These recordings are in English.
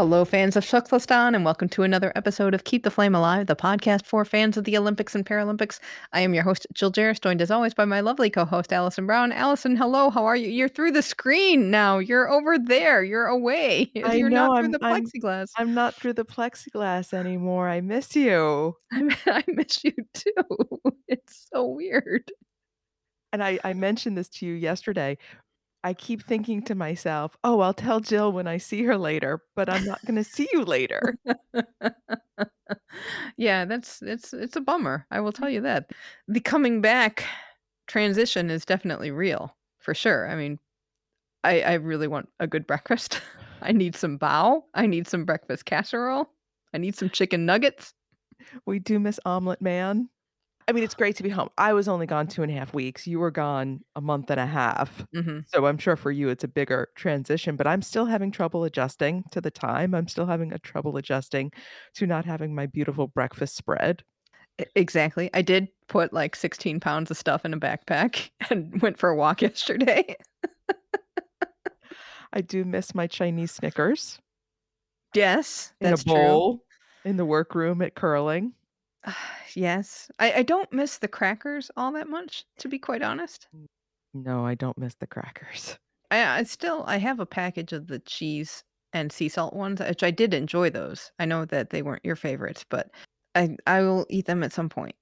Hello, fans of TKFLASTAN, and welcome to another episode of Keep the Flame Alive, the podcast for fans of the Olympics and Paralympics. I am your host, Jill Jarrett, joined as always by my lovely co host, Allison Brown. Allison, hello, how are you? You're through the screen now. You're over there. You're away. I You're know, not I'm- through the I'm- plexiglass. I'm not through the plexiglass anymore. I miss you. I, I miss you too. It's so weird. And I, I mentioned this to you yesterday. I keep thinking to myself, oh, I'll tell Jill when I see her later, but I'm not going to see you later. yeah, that's it's it's a bummer. I will tell mm. you that. The coming back transition is definitely real for sure. I mean, I I really want a good breakfast. I need some bao. I need some breakfast casserole. I need some chicken nuggets. We do miss Omelet Man. I mean, it's great to be home. I was only gone two and a half weeks. You were gone a month and a half. hmm So I'm sure for you it's a bigger transition, but I'm still having trouble adjusting to the time. I'm still having a trouble adjusting to not having my beautiful breakfast spread. Exactly. I did put like 16 pounds of stuff in a backpack and went for a walk yesterday. I do miss my Chinese Snickers yes, in a bowl in the workroom at curling. True. yes. I, I don't miss the crackers all that much, to be quite honest. No, I don't miss the crackers. I, I still I have a package of the cheese and sea salt ones, which I did enjoy those. I know that they weren't your favorites, but I I will eat them at some point.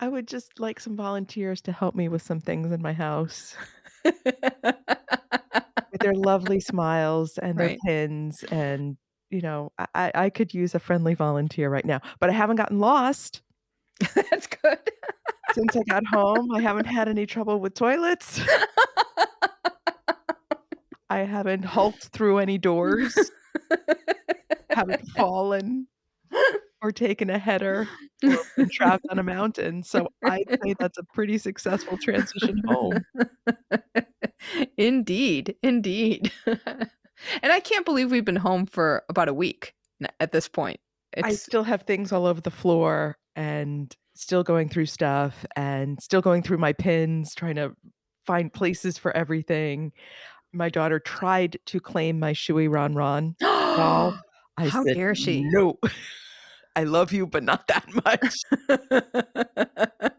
I would just like some volunteers to help me with some things in my house with their lovely smiles and their Right. pins. And, you know, I, I could use a friendly volunteer right now, but I haven't gotten lost That's good. since I got home. I haven't had any trouble with toilets. I haven't hulked through any doors, haven't fallen or taken a header or trapped on a mountain. So I'd say that's a pretty successful transition home. indeed, indeed. and I can't believe we've been home for about a week at this point. I still have things all over the floor and still going through stuff and still going through my pins, trying to find places for everything. My daughter tried to claim my Shuey Rhon Rhon doll. I How said, dare she? No, I love you, but not that much.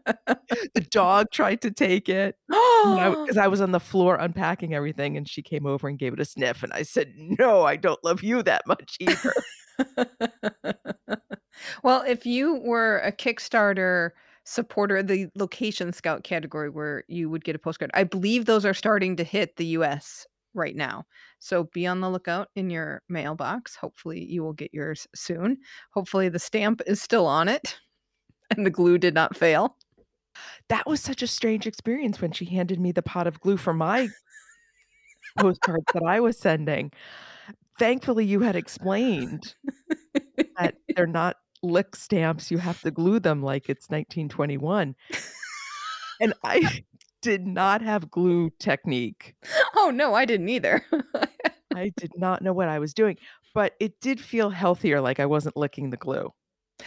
the dog tried to take it because I, was on the floor unpacking everything, and she came over and gave it a sniff. And I said, No, I don't love you that much either. well, if you were a Kickstarter supporter, the location scout category where you would get a postcard, I believe those are starting to hit the US right now. So be on the lookout in your mailbox. Hopefully, you will get yours soon. Hopefully, the stamp is still on it and the glue did not fail. That was such a strange experience when she handed me the pot of glue for my postcards that I was sending. Thankfully, you had explained that they're not lick stamps. You have to glue them like it's 1921. And I did not have glue technique. Oh, no, I didn't either. I did not know what I was doing, but it did feel healthier, like I wasn't licking the glue.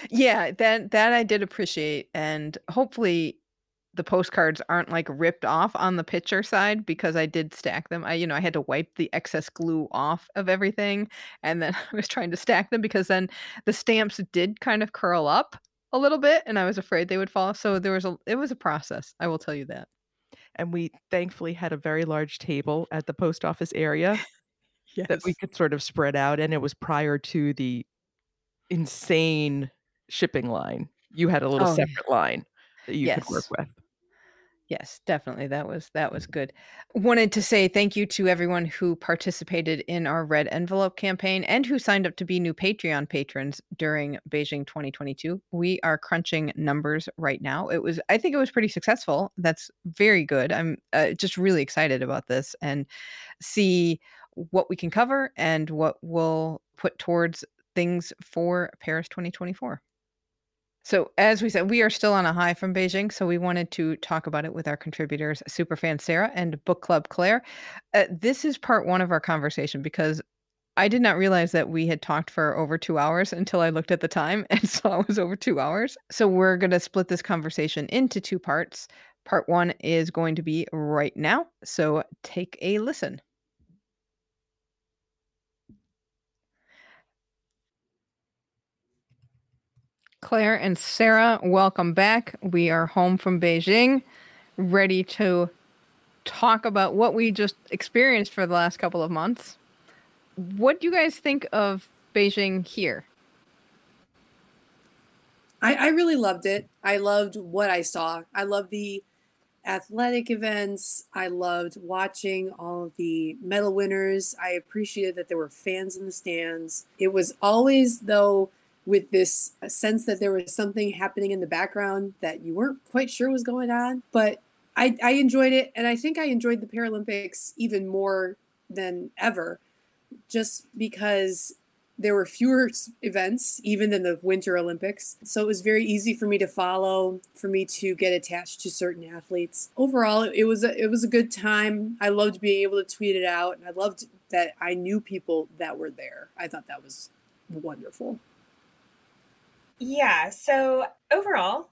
Yeah, that that I did appreciate, and hopefully the postcards aren't like ripped off on the picture side because I did stack them. I, you know, I had to wipe the excess glue off of everything, and then I was trying to stack them because then the stamps did kind of curl up a little bit, and I was afraid they would fall. So there was a it was a process. I will tell you that. And we thankfully had a very large table at the post office area that we could sort of spread out. And it was prior to the insane shipping line. You had a little Oh, yeah. separate line that you could work with. Yes, definitely. That was that was good. Wanted to say thank you to everyone who participated in our red envelope campaign and who signed up to be new Patreon patrons during Beijing 2022. We are crunching numbers right now. It was I think it was pretty successful. That's very good. I'm uh, just really excited about this and see what we can cover and what we'll put towards things for Paris 2024. So, as we said, we are still on a high from Beijing. So, we wanted to talk about it with our contributors, Superfan Sarah and Book Club Claire. Uh, this is part one of our conversation because I did not realize that we had talked for over two hours until I looked at the time and saw it was over two hours. So, we're going to split this conversation into two parts. Part one is going to be right now. So, take a listen. Claire and Sarah, welcome back. We are home from Beijing, ready to talk about what we just experienced for the last couple of months. What do you guys think of Beijing here? I, I really loved it. I loved what I saw. I loved the athletic events. I loved watching all of the medal winners. I appreciated that there were fans in the stands. It was always, though, with this sense that there was something happening in the background that you weren't quite sure was going on. But I, I enjoyed it, and I think I enjoyed the Paralympics even more than ever, just because there were fewer events even than the Winter Olympics. So it was very easy for me to follow, for me to get attached to certain athletes. Overall, it was a, it was a good time. I loved being able to tweet it out, and I loved that I knew people that were there. I thought that was wonderful. Yeah. So overall,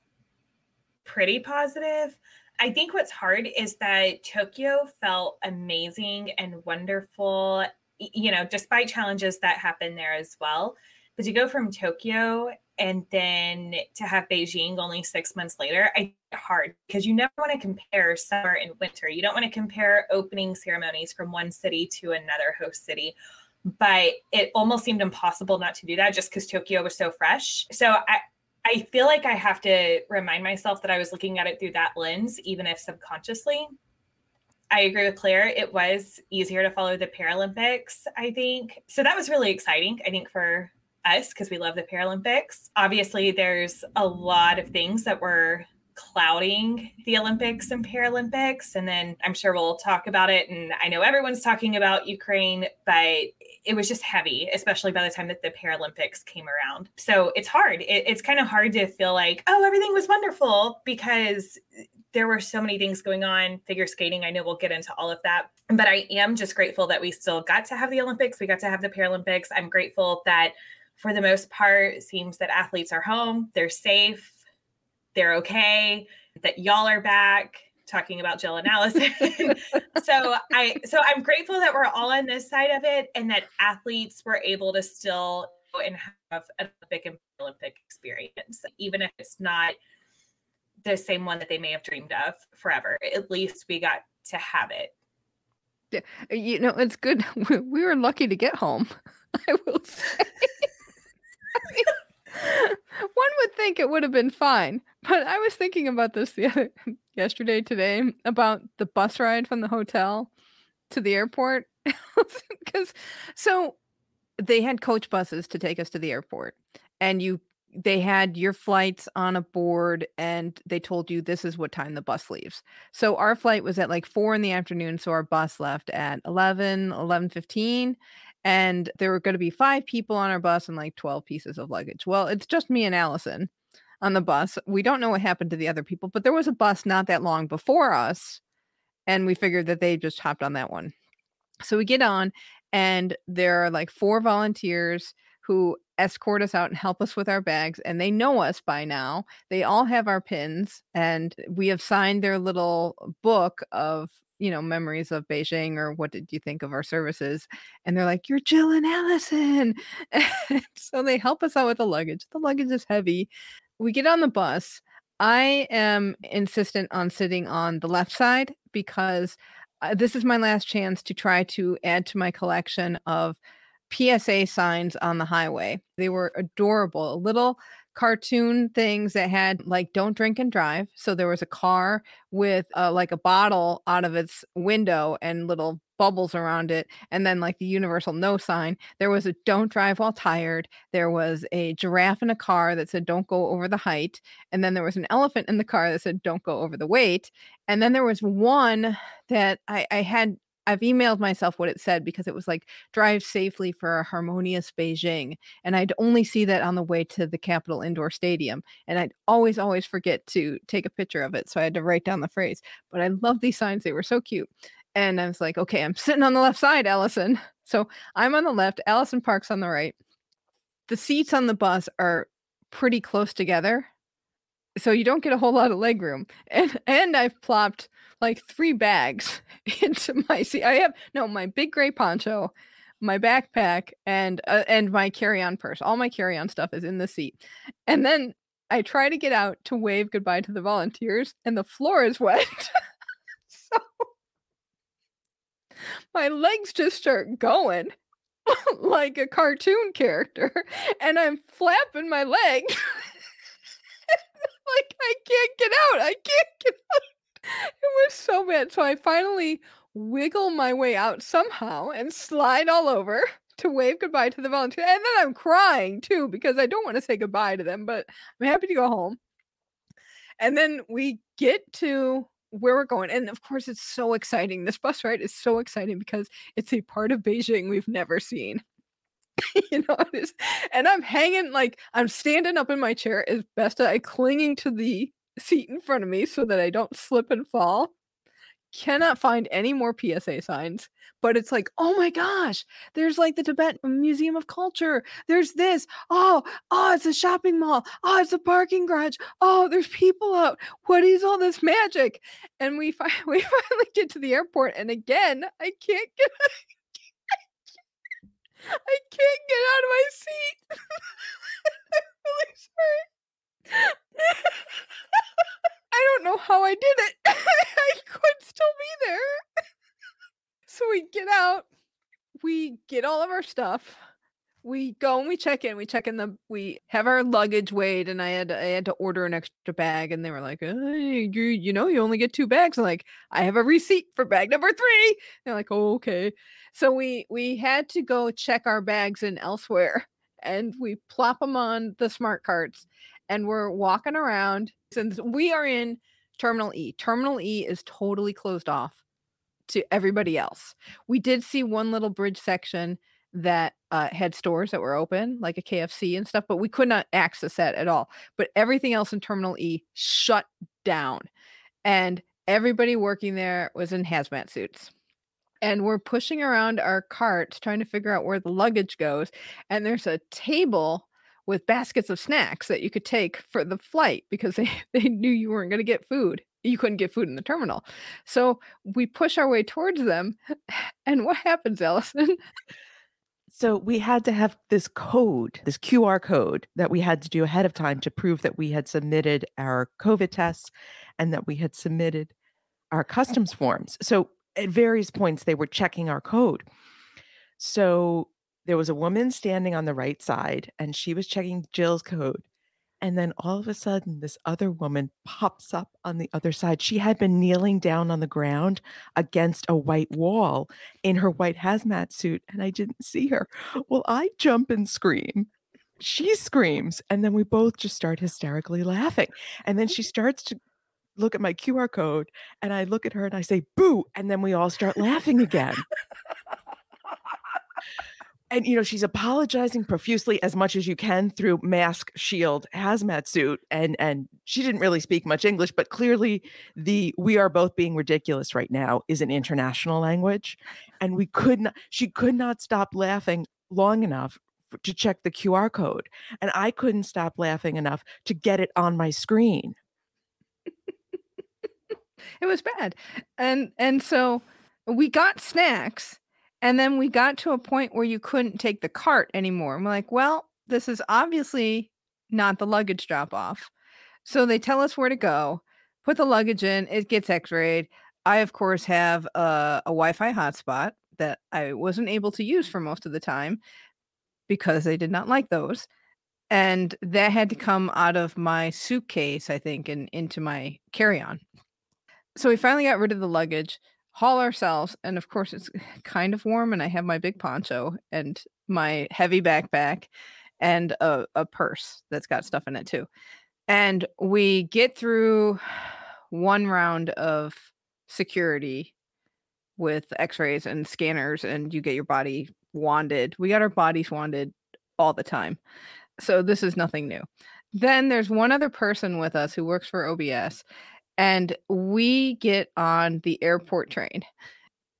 pretty positive. I think what's hard is that Tokyo felt amazing and wonderful, you know, despite challenges that happened there as well. But to go from Tokyo and then to have Beijing only six months later, I hard because you never want to compare summer and winter. You don't want to compare opening ceremonies from one city to another host city but it almost seemed impossible not to do that just because Tokyo was so fresh. So I, I feel like I have to remind myself that I was looking at it through that lens, even if subconsciously. I agree with Claire. It was easier to follow the Paralympics, I think. So that was really exciting, I think, for us because we love the Paralympics. Obviously, there's a lot of things that were clouding the Olympics and Paralympics. And then I'm sure we'll talk about it. And I know everyone's talking about Ukraine, but it was just heavy, especially by the time that the Paralympics came around. So it's hard. It, it's kind of hard to feel like, oh, everything was wonderful because there were so many things going on. Figure skating, I know we'll get into all of that. But I am just grateful that we still got to have the Olympics. We got to have the Paralympics. I'm grateful that for the most part, it seems that athletes are home, they're safe, they're okay, that y'all are back talking about Jill and Allison. so I so I'm grateful that we're all on this side of it and that athletes were able to still go and have an Olympic and Olympic experience, even if it's not the same one that they may have dreamed of forever. At least we got to have it. Yeah, you know, it's good. We were lucky to get home. I will say. One would think it would have been fine, but I was thinking about this the other yesterday today about the bus ride from the hotel to the airport because so they had coach buses to take us to the airport and you they had your flights on a board and they told you this is what time the bus leaves. So our flight was at like 4 in the afternoon so our bus left at 11 11:15 and there were going to be 5 people on our bus and like 12 pieces of luggage. Well, it's just me and Allison on the bus. We don't know what happened to the other people, but there was a bus not that long before us and we figured that they just hopped on that one. So we get on and there are like four volunteers who escort us out and help us with our bags and they know us by now they all have our pins and we have signed their little book of you know memories of beijing or what did you think of our services and they're like you're jill and allison and so they help us out with the luggage the luggage is heavy we get on the bus i am insistent on sitting on the left side because uh, this is my last chance to try to add to my collection of PSA signs on the highway. They were adorable, a little cartoon things that had like don't drink and drive. So there was a car with uh, like a bottle out of its window and little bubbles around it and then like the universal no sign. There was a don't drive while tired. There was a giraffe in a car that said don't go over the height and then there was an elephant in the car that said don't go over the weight. And then there was one that I, I had I've emailed myself what it said because it was like drive safely for a harmonious Beijing. And I'd only see that on the way to the Capitol Indoor Stadium. And I'd always, always forget to take a picture of it. So I had to write down the phrase. But I love these signs. They were so cute. And I was like, okay, I'm sitting on the left side, Allison. So I'm on the left, Allison Parks on the right. The seats on the bus are pretty close together. So you don't get a whole lot of leg room. And and I've plopped like three bags into my seat. I have no my big gray poncho, my backpack, and uh, and my carry-on purse. All my carry-on stuff is in the seat. And then I try to get out to wave goodbye to the volunteers, and the floor is wet. so my legs just start going like a cartoon character, and I'm flapping my legs. like I can't get out. I can't get out. It was so bad. So I finally wiggle my way out somehow and slide all over to wave goodbye to the volunteer. And then I'm crying too because I don't want to say goodbye to them, but I'm happy to go home. And then we get to where we're going. And of course, it's so exciting. This bus ride is so exciting because it's a part of Beijing we've never seen. you know. And I'm hanging like I'm standing up in my chair as best I clinging to the seat in front of me so that I don't slip and fall. Cannot find any more PSA signs, but it's like, oh my gosh, there's like the Tibet Museum of Culture. There's this. Oh, oh, it's a shopping mall. Oh, it's a parking garage. Oh, there's people out. What is all this magic? And we, fi- we finally get to the airport, and again, I can't get. I can't get out of my seat. I'm really sorry. How I did it. I could still be there. so we get out, we get all of our stuff. We go and we check in. We check in the. We have our luggage weighed, and I had I had to order an extra bag, and they were like, "You you know you only get two bags." I'm like, "I have a receipt for bag number three. They're like, "Oh okay." So we we had to go check our bags in elsewhere, and we plop them on the smart carts, and we're walking around. Since we are in Terminal E, Terminal E is totally closed off to everybody else. We did see one little bridge section that uh, had stores that were open, like a KFC and stuff, but we could not access that at all. But everything else in Terminal E shut down, and everybody working there was in hazmat suits. And we're pushing around our carts trying to figure out where the luggage goes. And there's a table with baskets of snacks that you could take for the flight because they, they knew you weren't going to get food. You couldn't get food in the terminal. So we push our way towards them. And what happens, Allison? So we had to have this code, this QR code that we had to do ahead of time to prove that we had submitted our COVID tests and that we had submitted our customs forms. So at various points, they were checking our code. So there was a woman standing on the right side and she was checking Jill's code. And then all of a sudden, this other woman pops up on the other side. She had been kneeling down on the ground against a white wall in her white hazmat suit, and I didn't see her. Well, I jump and scream. She screams, and then we both just start hysterically laughing. And then she starts to look at my QR code, and I look at her and I say, boo. And then we all start laughing again and you know she's apologizing profusely as much as you can through mask shield hazmat suit and and she didn't really speak much english but clearly the we are both being ridiculous right now is an international language. And we could not she could not stop laughing long enough to check the qr code. And i couldn't stop laughing enough to get it on my screen. It was bad. And and so we got snacks and then we got to a point where you couldn't take the cart anymore. I'm like, well, this is obviously not the luggage drop off. So they tell us where to go, put the luggage in, it gets x rayed. I, of course, have a, a Wi Fi hotspot that I wasn't able to use for most of the time because they did not like those. And that had to come out of my suitcase, I think, and into my carry on. So we finally got rid of the luggage haul ourselves and of course it's kind of warm and i have my big poncho and my heavy backpack and a, a purse that's got stuff in it too and we get through one round of security with x-rays and scanners and you get your body wanded. We got our bodies wanded all the time. So this is nothing new. Then there's one other person with us who works for OBS and we get on the airport train.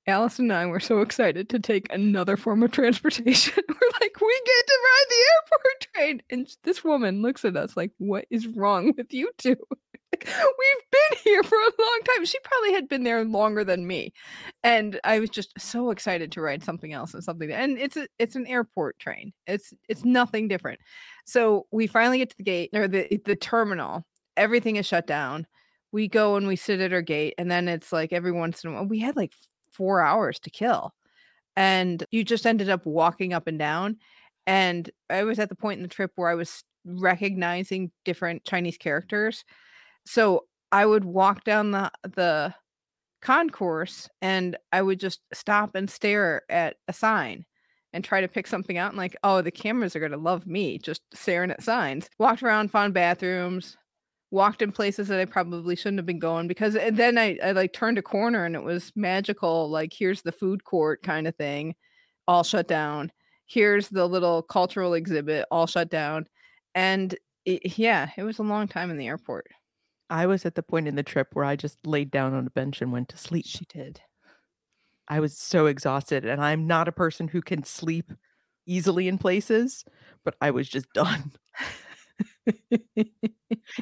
Alice and I were so excited to take another form of transportation. we're like, we get to ride the airport train. And this woman looks at us like, what is wrong with you two? We've been here for a long time. She probably had been there longer than me. And I was just so excited to ride something else and something and it's a it's an airport train. It's it's nothing different. So we finally get to the gate or the the terminal. Everything is shut down. We go and we sit at our gate, and then it's like every once in a while we had like four hours to kill. And you just ended up walking up and down. And I was at the point in the trip where I was recognizing different Chinese characters. So I would walk down the the concourse and I would just stop and stare at a sign and try to pick something out and like, oh, the cameras are gonna love me just staring at signs. Walked around, found bathrooms, walked in places that I probably shouldn't have been going because and then I, I like turned a corner and it was magical like here's the food court kind of thing all shut down here's the little cultural exhibit all shut down and it, yeah it was a long time in the airport I was at the point in the trip where I just laid down on a bench and went to sleep. she did I was so exhausted and I'm not a person who can sleep easily in places, but I was just done.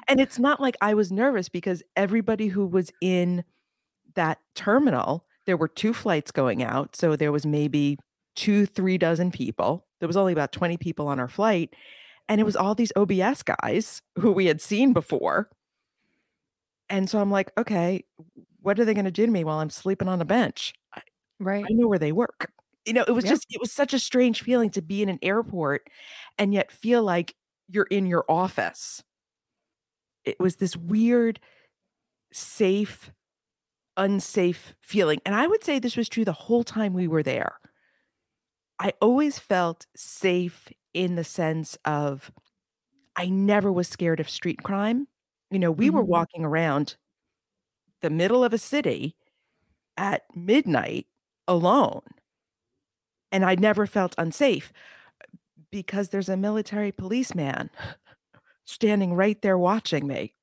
And it's not like I was nervous because everybody who was in that terminal, there were 2 flights going out, so there was maybe 2, 3 dozen people. There was only about 20 people on our flight, and it was all these OBS guys who we had seen before. And so I'm like, "Okay, what are they gonna do to me while I'm sleeping on a bench?" Right I know where they work. You know, it was Yep. just it was such a strange feeling to be in an airport and yet feel like you're in your office. It was this weird, safe, unsafe feeling, and I would say this was true the whole time we were there. I always felt safe in the sense of I never was scared of street crime. You know, we were Mhm. walking around the middle of a city at midnight alone, and I never felt unsafe because there's a military policeman standing right there watching me.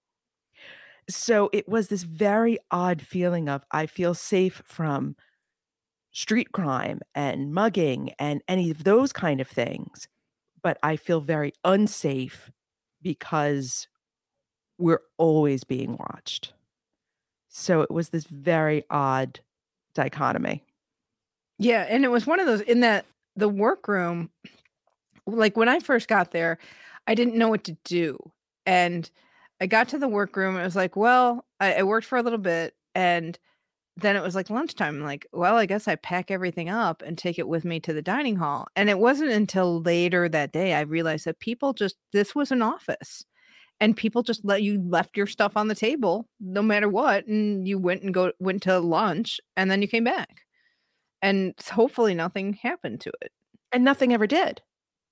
So it was this very odd feeling of I feel safe from street crime and mugging and any of those kind of things, but I feel very unsafe because we're always being watched. So it was this very odd dichotomy. Yeah, and it was one of those in that the workroom, like when I first got there, I didn't know what to do. And I got to the workroom, it was like, well, I, I worked for a little bit, and then it was like lunchtime. I'm like, well, I guess I pack everything up and take it with me to the dining hall. And it wasn't until later that day I realized that people just this was an office. And people just let you left your stuff on the table no matter what. And you went and go went to lunch and then you came back and hopefully nothing happened to it. And nothing ever did.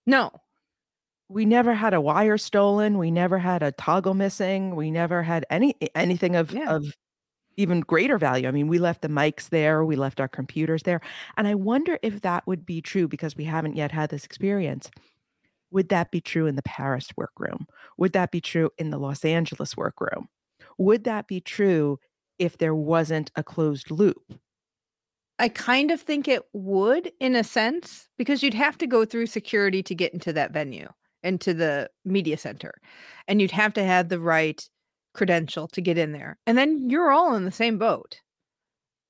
No. We never had a wire stolen, we never had a toggle missing, we never had any anything of Yeah. of even greater value. I mean, we left the mics there, we left our computers there, and I wonder if that would be true because we haven't yet had this experience. Would that be true in the Paris workroom? Would that be true in the Los Angeles workroom? Would that be true if there wasn't a closed loop? I kind of think it would in a sense because you'd have to go through security to get into that venue, into the media center. And you'd have to have the right credential to get in there. And then you're all in the same boat.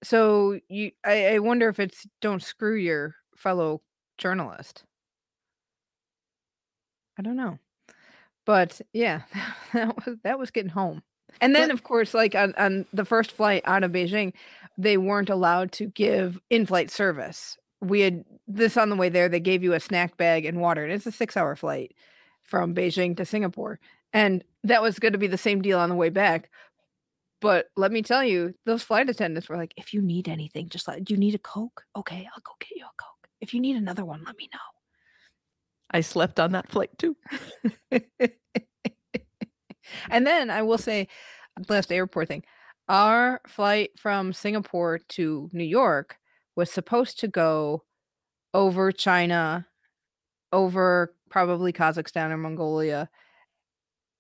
So you I, I wonder if it's don't screw your fellow journalist. I don't know. But yeah, that was that was getting home. And then of course, like on, on the first flight out of Beijing, they weren't allowed to give in-flight service. We had this on the way there, they gave you a snack bag and water, and it's a six-hour flight from Beijing to Singapore. And that was going to be the same deal on the way back. But let me tell you, those flight attendants were like, if you need anything, just like, do you need a Coke? Okay, I'll go get you a Coke. If you need another one, let me know. I slept on that flight too. and then I will say, last airport thing, our flight from Singapore to New York was supposed to go over China, over probably Kazakhstan or Mongolia,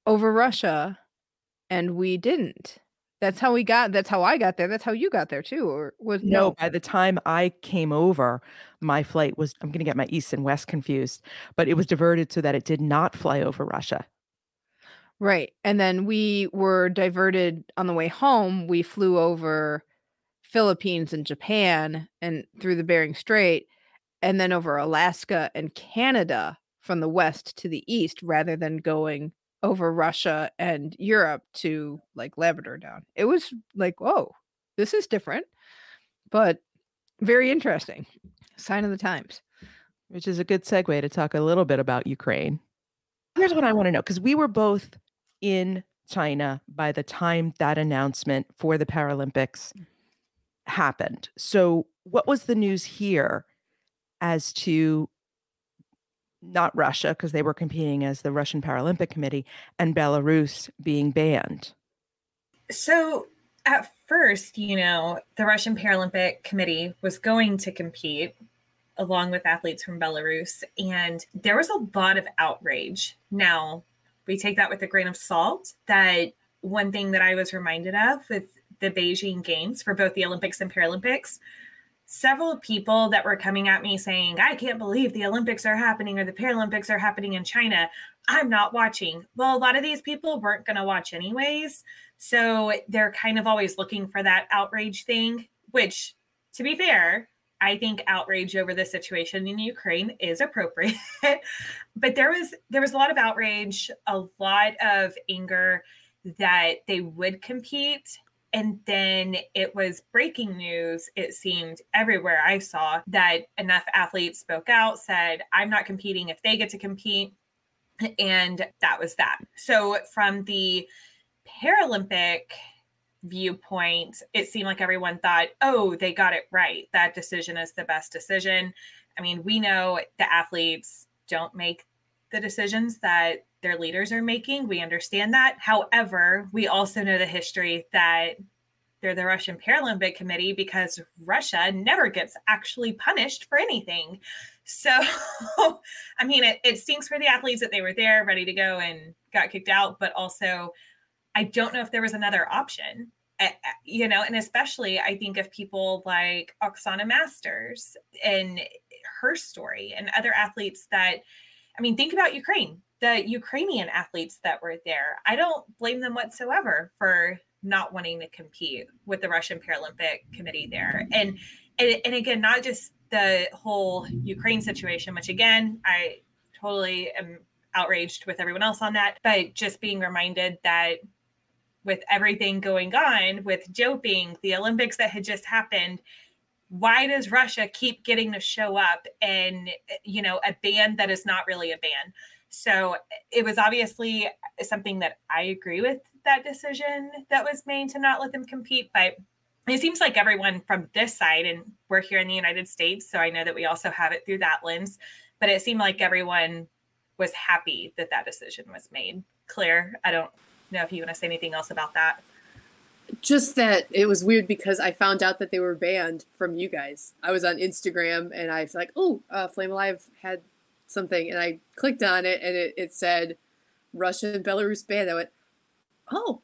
over Russia, and we didn't. That's how we got. That's how I got there. That's how you got there too, or was No, by the time I came over, my flight was, I'm going to get my east and west confused, but it was diverted so that it did not fly over Russia. Right. And then we were diverted on the way home. We flew over Philippines and Japan and through the Bering Strait and then over Alaska and Canada from the west to the east rather than going over Russia and Europe to like Labrador down. It was like, whoa, this is different, but very interesting. Sign of the times. Which is a good segue to talk a little bit about Ukraine. Here's what I want to know because we were both in China by the time that announcement for the Paralympics happened. So, what was the news here as to not Russia, because they were competing as the Russian Paralympic Committee, and Belarus being banned? So, at first, you know, the Russian Paralympic Committee was going to compete along with athletes from Belarus, and there was a lot of outrage. Now, we take that with a grain of salt. That one thing that I was reminded of with the Beijing Games for both the Olympics and Paralympics several people that were coming at me saying, I can't believe the Olympics are happening or the Paralympics are happening in China. I'm not watching. Well, a lot of these people weren't going to watch anyways. So they're kind of always looking for that outrage thing, which, to be fair, I think outrage over the situation in Ukraine is appropriate. but there was there was a lot of outrage, a lot of anger that they would compete and then it was breaking news, it seemed everywhere I saw that enough athletes spoke out, said, I'm not competing if they get to compete. And that was that. So, from the Paralympic viewpoint, it seemed like everyone thought, oh, they got it right. That decision is the best decision. I mean, we know the athletes don't make the decisions that their leaders are making. We understand that. However, we also know the history that they're the Russian Paralympic Committee because Russia never gets actually punished for anything. So, I mean, it, it stinks for the athletes that they were there, ready to go, and got kicked out. But also, I don't know if there was another option. you know, and especially I think of people like Oksana Masters and her story and other athletes that, I mean, think about Ukraine the Ukrainian athletes that were there. I don't blame them whatsoever for not wanting to compete with the Russian Paralympic Committee there. And and, and again, not just the whole Ukraine situation, which again, I totally am outraged with everyone else on that, but just being reminded that with everything going on with doping, the Olympics that had just happened, why does Russia keep getting to show up and you know a ban that is not really a ban? So it was obviously something that I agree with that decision that was made to not let them compete. But it seems like everyone from this side, and we're here in the United States, so I know that we also have it through that lens, but it seemed like everyone was happy that that decision was made. Claire, I don't know if you want to say anything else about that. Just that it was weird because I found out that they were banned from you guys. I was on Instagram and I was like, oh, uh, Flame Alive had something, and I clicked on it, and it, it said Russia and Belarus banned. I went, oh.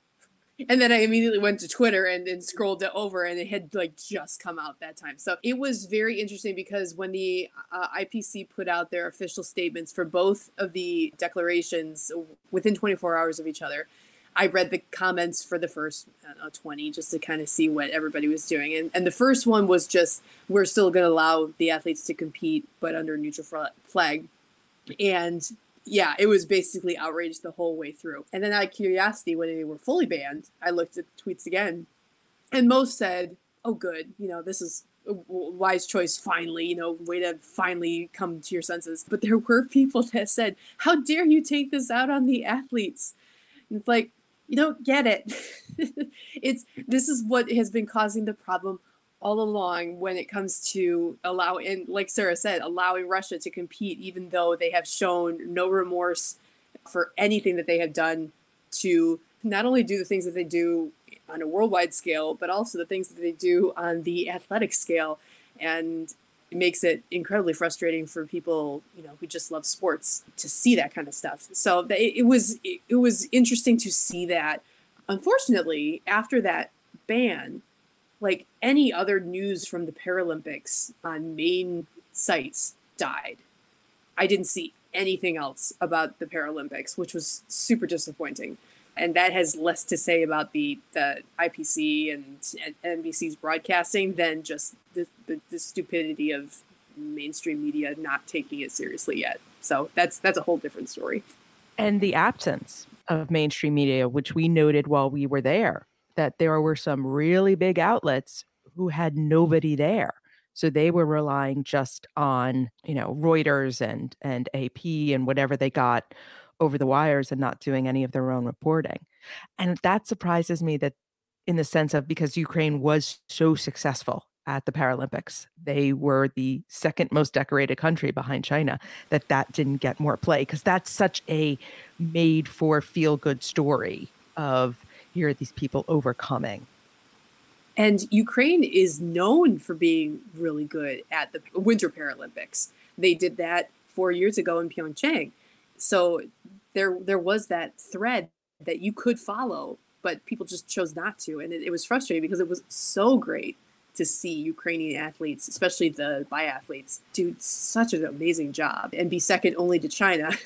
And then I immediately went to Twitter and, and scrolled it over, and it had like just come out that time. So it was very interesting because when the uh, IPC put out their official statements for both of the declarations within 24 hours of each other, I read the comments for the first know, 20 just to kind of see what everybody was doing. And, and the first one was just, we're still going to allow the athletes to compete, but under neutral flag. And yeah, it was basically outraged the whole way through. And then out of curiosity, when they were fully banned, I looked at tweets again, and most said, "Oh, good, you know, this is a wise choice. Finally, you know, way to finally come to your senses." But there were people that said, "How dare you take this out on the athletes?" And it's like you don't get it. it's this is what has been causing the problem all along when it comes to allowing, like Sarah said, allowing Russia to compete, even though they have shown no remorse for anything that they have done to not only do the things that they do on a worldwide scale, but also the things that they do on the athletic scale. and it makes it incredibly frustrating for people you know who just love sports to see that kind of stuff. So it, it was it was interesting to see that. Unfortunately after that ban like any other news from the paralympics on main sites died. I didn't see anything else about the paralympics which was super disappointing and that has less to say about the the IPC and, and NBC's broadcasting than just the, the, the stupidity of mainstream media not taking it seriously yet. So that's that's a whole different story. And the absence of mainstream media, which we noted while we were there, that there were some really big outlets who had nobody there. So they were relying just on, you know, Reuters and and AP and whatever they got over the wires and not doing any of their own reporting. And that surprises me that in the sense of because Ukraine was so successful at the Paralympics. They were the second most decorated country behind China that that didn't get more play because that's such a made for feel good story of here are these people overcoming. And Ukraine is known for being really good at the Winter Paralympics. They did that 4 years ago in Pyeongchang so there there was that thread that you could follow but people just chose not to and it, it, was frustrating because it was so great to see ukrainian athletes especially the biathletes do such an amazing job and be second only to china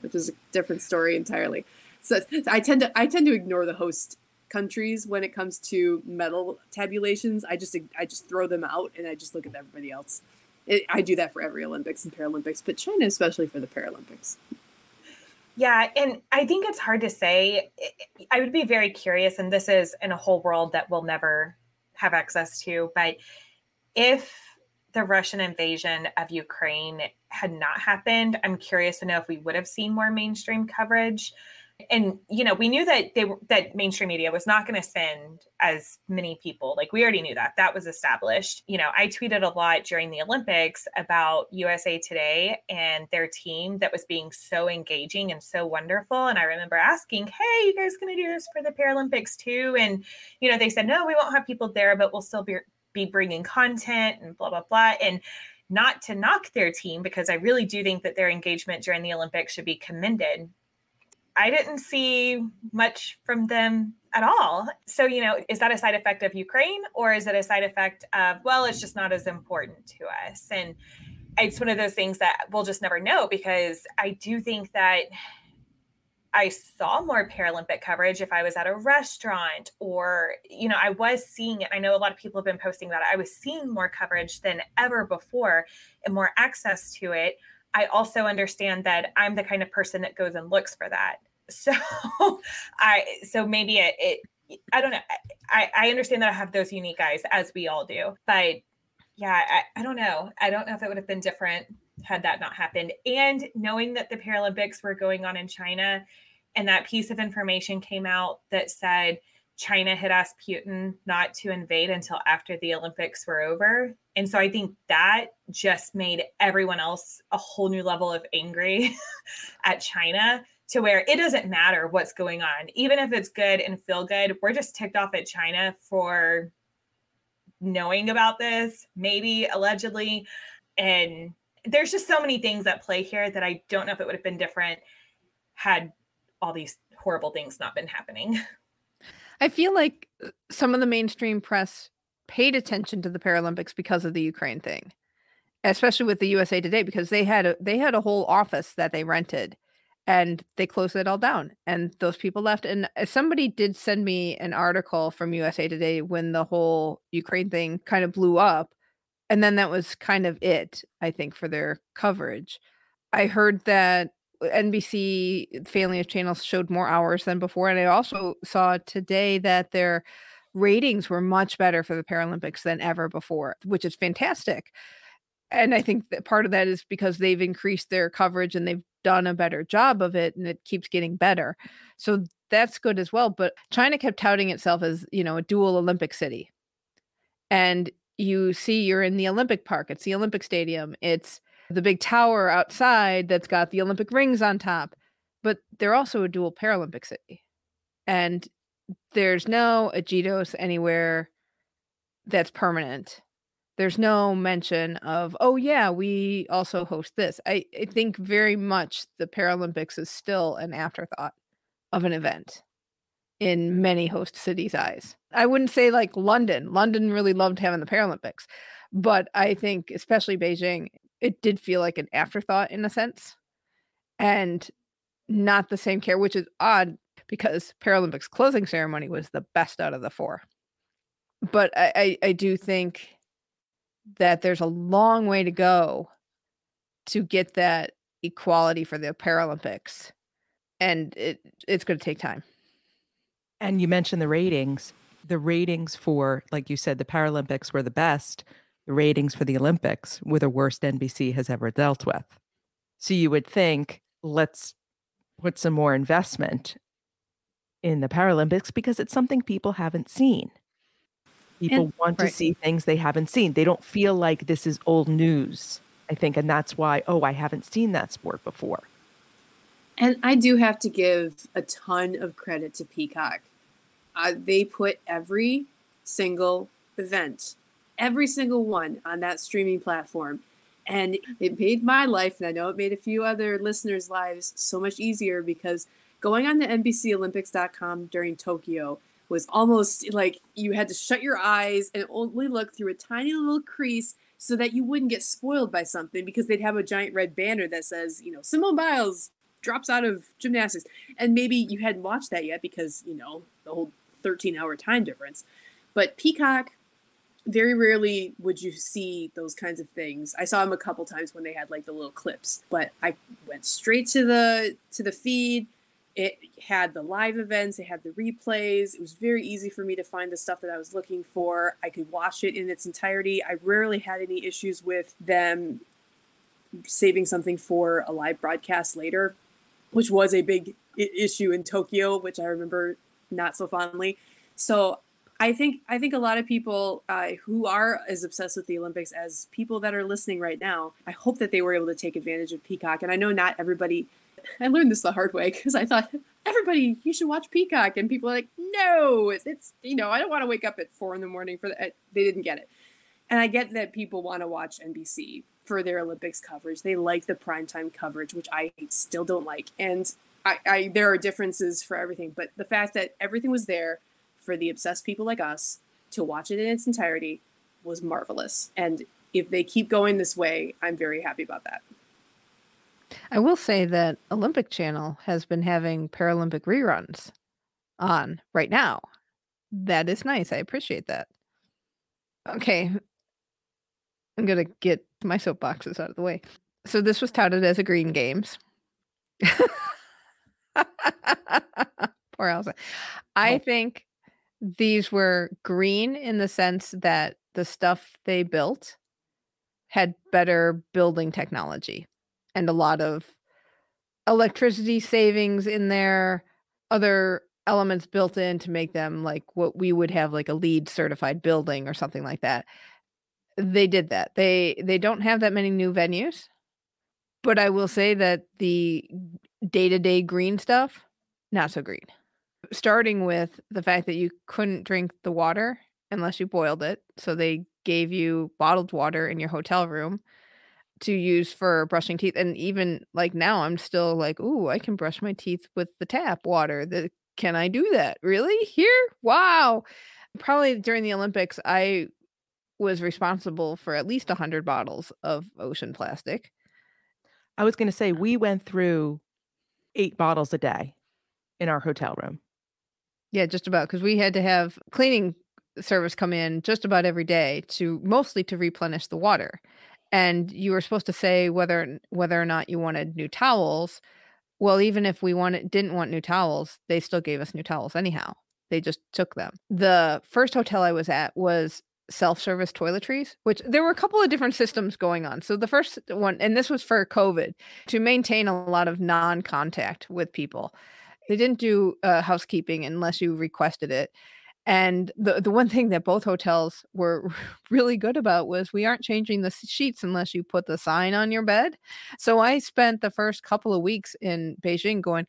which is a different story entirely. So i tend to i tend to ignore the host countries when it comes to medal tabulations. I just i just throw them out and i just look at everybody else it, I do that for every Olympics and Paralympics, but China especially for the Paralympics. Yeah, and I think it's hard to say. I would be very curious, and this is in a whole world that we'll never have access to, but if the Russian invasion of Ukraine had not happened, I'm curious to know if we would have seen more mainstream coverage and you know we knew that they that mainstream media was not going to send as many people like we already knew that that was established. You know i tweeted a lot during the olympics about usa today and their team that was being so engaging and so wonderful and i remember asking hey you guys going to do this for the paralympics too? And you know they said no we won't have people there but we'll still be, be bringing content and blah blah blah. And not to knock their team because I really do think that their engagement during the Olympics should be commended I didn't see much from them at all. So, you know, is that a side effect of Ukraine or is it a side effect of, well, it's just not as important to us? And it's one of those things that we'll just never know because I do think that I saw more Paralympic coverage if I was at a restaurant or, you know, I was seeing it. I know a lot of people have been posting that I was seeing more coverage than ever before and more access to it. I also understand that I'm the kind of person that goes and looks for that. So I so maybe it, it I don't know. I, I understand that I have those unique eyes as we all do. But yeah, I, I don't know. I don't know if it would have been different had that not happened. And knowing that the Paralympics were going on in China and that piece of information came out that said China had asked Putin not to invade until after the Olympics were over. And so I think that just made everyone else a whole new level of angry at China to where it doesn't matter what's going on. Even if it's good and feel good, we're just ticked off at China for knowing about this, maybe allegedly. And there's just so many things at play here that I don't know if it would have been different had all these horrible things not been happening. I feel like uh, some of the mainstream press paid attention to the Paralympics because of the Ukraine thing, especially with the USA Today because they had a they had a whole office that they rented and they closed it all down and those people left and uh, somebody did send me an article from USA Today when the whole Ukraine thing kind of blew up and then that was kind of it I think for their coverage. I heard that NBC family of channels showed more hours than before. And I also saw today that their ratings were much better for the Paralympics than ever before, which is fantastic. And I think that part of that is because they've increased their coverage and they've done a better job of it and it keeps getting better. So that's good as well. But China kept touting itself as, you know, a dual Olympic city. And you see you're in the Olympic Park, it's the Olympic Stadium, it's the big tower outside that's got the Olympic rings on top. But they're also a dual Paralympic city. And there's no Agitos anywhere that's permanent. There's no mention of, oh, yeah, we also host this. I, I think very much the Paralympics is still an afterthought of an event in many host cities' eyes. I wouldn't say like London. London really loved having the Paralympics, but I think, especially Beijing, it did feel like an afterthought in a sense and not the same care, which is odd because Paralympics closing ceremony was the best out of the four. But I, I, I do think that there's a long way to go to get that equality for the Paralympics. And it, it's going to take time. And you mentioned the ratings. The ratings for, like you said, the Paralympics were the best. The ratings for the Olympics were the worst NBC has ever dealt with. So you would think, let's put some more investment in the Paralympics because it's something people haven't seen. People And- want to see things they haven't seen. They don't feel like this is old news, I think. And that's why, oh, I haven't seen that sport before. And I do have to give a ton of credit to Peacock. Uh, they put every single event, every single one on that streaming platform. And it made my life, and I know it made a few other listeners' lives so much easier because going on to NBCOlympics.com during Tokyo was almost like you had to shut your eyes and only look through a tiny little crease so that you wouldn't get spoiled by something because they'd have a giant red banner that says, you know, Simone Biles drops out of gymnastics. And maybe you hadn't watched that yet because, you know, the whole 13 hour time difference. But Peacock, very rarely would you see those kinds of things. I saw them a couple times when they had like the little clips, but I went straight to the to the feed. It had the live events, it had the replays. It was very easy for me to find the stuff that I was looking for. I could watch it in its entirety. I rarely had any issues with them saving something for a live broadcast later, which was a big issue in Tokyo, which I remember not so fondly. So I think I think a lot of people uh, who are as obsessed with the Olympics as people that are listening right now, I hope that they were able to take advantage of Peacock. And I know not everybody. I learned this the hard way because I thought everybody you should watch Peacock, and people are like, no, it's, it's you know I don't want to wake up at four in the morning for that. They didn't get it, and I get that people want to watch NBC for their Olympics coverage. They like the primetime coverage, which I still don't like, and I, I there are differences for everything. But the fact that everything was there for the obsessed people like us to watch it in its entirety was marvelous. And if they keep going this way, I'm very happy about that. I will say that Olympic Channel has been having Paralympic reruns on right now. That is nice. I appreciate that. Okay. I'm going to get my soapboxes out of the way. So this was touted as a green games. Poor Elsa. I Oh. think these were green in the sense that the stuff they built had better building technology and a lot of electricity savings in there, other elements built in to make them like what we would have like a LEED certified building or something like that. They did that. They they don't have that many new venues, but I will say that the day-to-day green stuff not so green. Starting with the fact that you couldn't drink the water unless you boiled it, so they gave you bottled water in your hotel room to use for brushing teeth and even like now I'm still like, "Ooh, I can brush my teeth with the tap water. The, can I do that? Really? Here? Wow." Probably during the Olympics I was responsible for at least 100 bottles of ocean plastic. I was going to say, uh we went through eight bottles a day in our hotel room. Yeah, just about because we had to have cleaning service come in just about every day to mostly to replenish the water. And you were supposed to say whether whether or not you wanted new towels. Well, even if we wanted didn't want new towels, they still gave us new towels anyhow. They just took them. The first hotel I was at was self-service toiletries, which there were a couple of different systems going on. So the first one, and this was for COVID, to maintain a lot of non-contact with people. They didn't do uh, housekeeping unless you requested it. And the the one thing that both hotels were really good about was we aren't changing the sheets unless you put the sign on your bed. So I spent the first couple of weeks in Beijing going,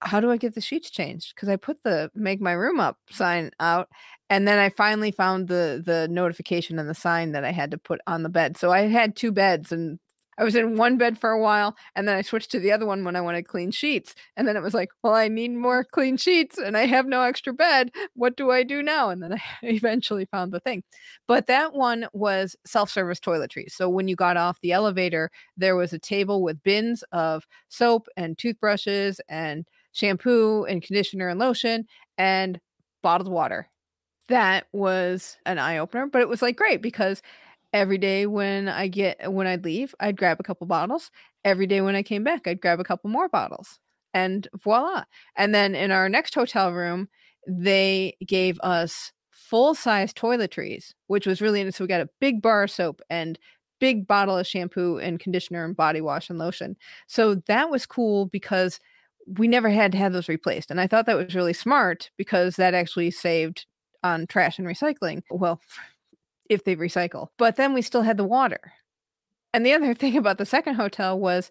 how do I get the sheets changed? Because I put the make my room up sign out, and then I finally found the the notification and the sign that I had to put on the bed. So I had two beds, and I was in one bed for a while, and then I switched to the other one when I wanted clean sheets. And then it was like, well, I need more clean sheets, and I have no extra bed. What do I do now? And then I eventually found the thing. But that one was self service toiletries. So when you got off the elevator, there was a table with bins of soap and toothbrushes and shampoo and conditioner and lotion and bottled water. That was an eye opener, but it was like great because every day when I get when I'd leave, I'd grab a couple bottles. Every day when I came back, I'd grab a couple more bottles. And voila. And then in our next hotel room, they gave us full size toiletries, which was really nice. So we got a big bar of soap and big bottle of shampoo and conditioner and body wash and lotion. So that was cool because we never had to have those replaced. And I thought that was really smart because that actually saved on trash and recycling. Well, if they recycle. But then we still had the water. And the other thing about the second hotel was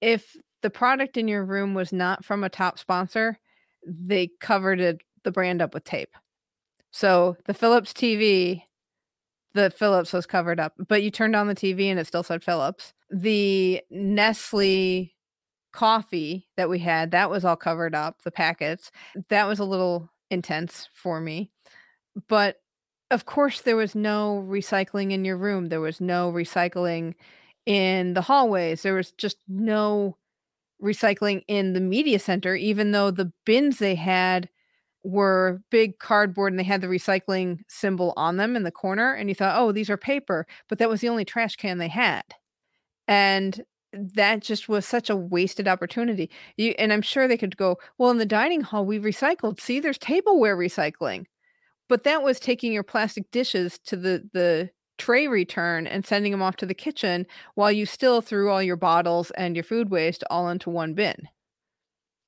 if the product in your room was not from a top sponsor, they covered it, the brand up with tape. So the Philips TV, the Philips was covered up, but you turned on the TV and it still said Philips. The Nestle coffee that we had, that was all covered up, the packets. That was a little intense for me. But of course, there was no recycling in your room. There was no recycling in the hallways. There was just no recycling in the media center, even though the bins they had were big cardboard and they had the recycling symbol on them in the corner. And you thought, oh, these are paper. But that was the only trash can they had. And that just was such a wasted opportunity. You, and I'm sure they could go, well, in the dining hall, we recycled. See, there's tableware recycling. But that was taking your plastic dishes to the the tray return and sending them off to the kitchen while you still threw all your bottles and your food waste all into one bin.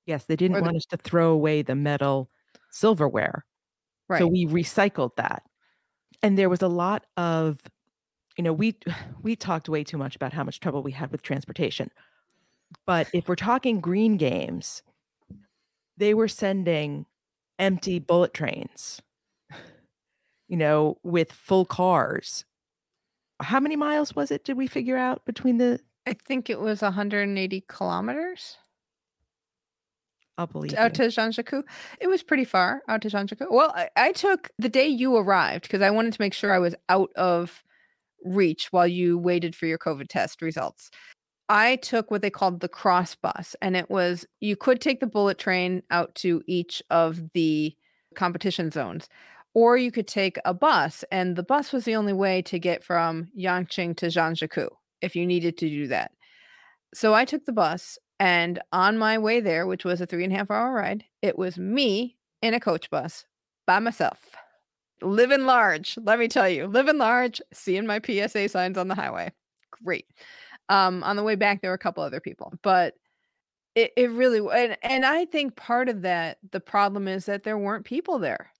Yes, they didn't Or the- want us to throw away the metal silverware. Right. So we recycled that. And there was a lot of you know, we we talked way too much about how much trouble we had with transportation. But if we're talking green games, they were sending empty bullet trains. You know, with full cars. How many miles was it? Did we figure out between the I think it was 180 kilometers I'll believe out you. to Zhangjiakou. It was pretty far out to Zhangjiakou. Well, I, I took the day you arrived because I wanted to make sure I was out of reach while you waited for your COVID test results. I took what they called the cross bus, and it was you could take the bullet train out to each of the competition zones, or you could take a bus, and the bus was the only way to get from Yanqing to Jeonju if you needed to do that. So I took the bus, and on my way there, which was a three and a half hour ride, it was me in a coach bus by myself. Living large, let me tell you, living large, seeing my PSA signs on the highway. Great. Um, on the way back, there were a couple other people, but it, it really and, and I think part of that, the problem is that there weren't people there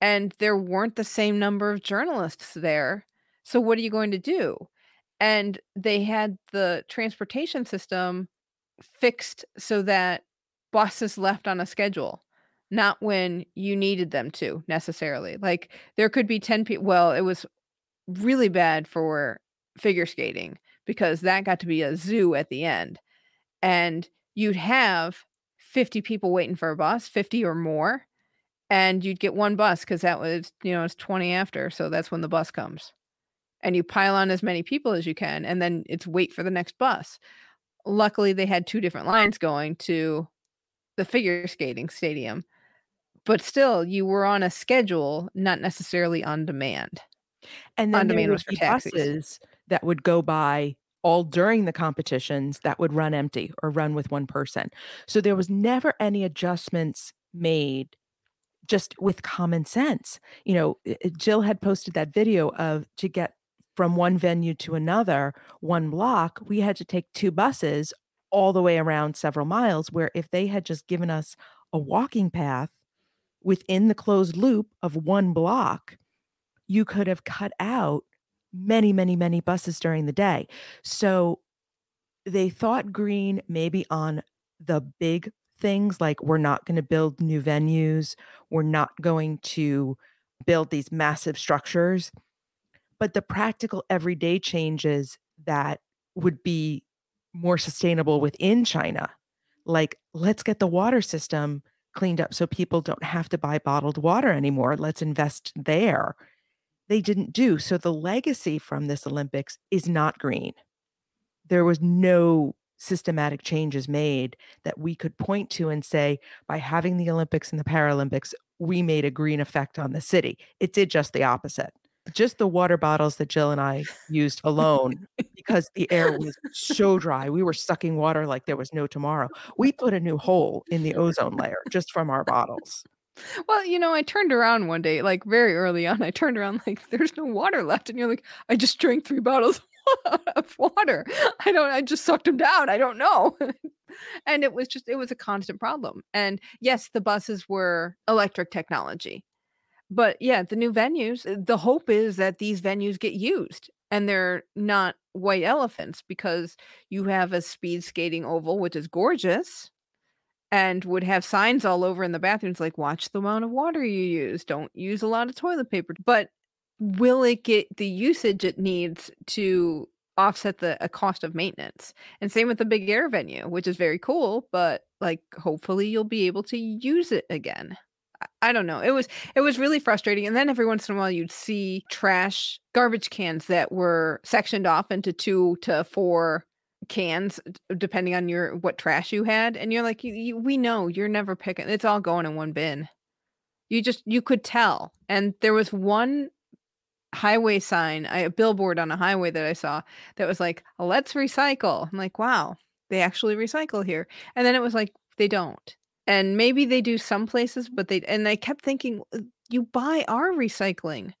and there weren't the same number of journalists there. So what are you going to do? And they had the transportation system fixed so that buses left on a schedule, not when you needed them to necessarily. Like there could be 10 people. Well, it was really bad for figure skating because that got to be a zoo at the end. And you'd have 50 people waiting for a bus, 50 or more, and you'd get one bus because that was, you know, it's 20 after. So that's when the bus comes. And you pile on as many people as you can, and then it's wait for the next bus. Luckily, they had two different lines going to the figure skating stadium, but still, you were on a schedule, not necessarily on demand. And then On there demand was for taxis. buses that would go by all during the competitions that would run empty or run with one person. So there was never any adjustments made just with common sense. You know, Jill had posted that video of to get from one venue to another, one block, we had to take two buses all the way around several miles where if they had just given us a walking path within the closed loop of one block, you could have cut out many, many, many buses during the day. So they thought green maybe on the big things like we're not going to build new venues, we're not going to build these massive structures. But the practical everyday changes that would be more sustainable within China, like let's get the water system cleaned up so people don't have to buy bottled water anymore. Let's invest there. They didn't do. So the legacy from this Olympics is not green. There was no systematic changes made that we could point to and say, by having the Olympics and the Paralympics, we made a green effect on the city. It did just the opposite. Just the water bottles that Jill and I used alone because the air was so dry. We were sucking water like there was no tomorrow. We put a new hole in the ozone layer just from our bottles. Well, you know, I turned around one day, like very early on. I turned around like there's no water left, and you're like, I just drank three bottles of water. I don't. I just sucked them down. I don't know. and it was just it was a constant problem. And yes, the buses were electric technology, but yeah, the new venues. uh, The hope is that these venues get used and they're not white elephants because you have a speed skating oval, which is gorgeous and would have signs all over in the bathrooms like watch the amount of water you use don't use a lot of toilet paper but will it get the usage it needs to offset the a cost of maintenance and same with the big air venue which is very cool but like hopefully you'll be able to use it again I- I don't know. It was it was really frustrating. And then every once in a while you'd see trash garbage cans that were sectioned off into two to four cans depending on your what trash you had and you're like you, you, we know you're never picking it's all going in one bin you just you could tell and there was one highway sign a billboard on a highway that i saw that was like let's recycle. I'm like wow they actually recycle here. And then it was like they don't. And maybe they do some places but they and i kept thinking "Uh, you buy our recycling.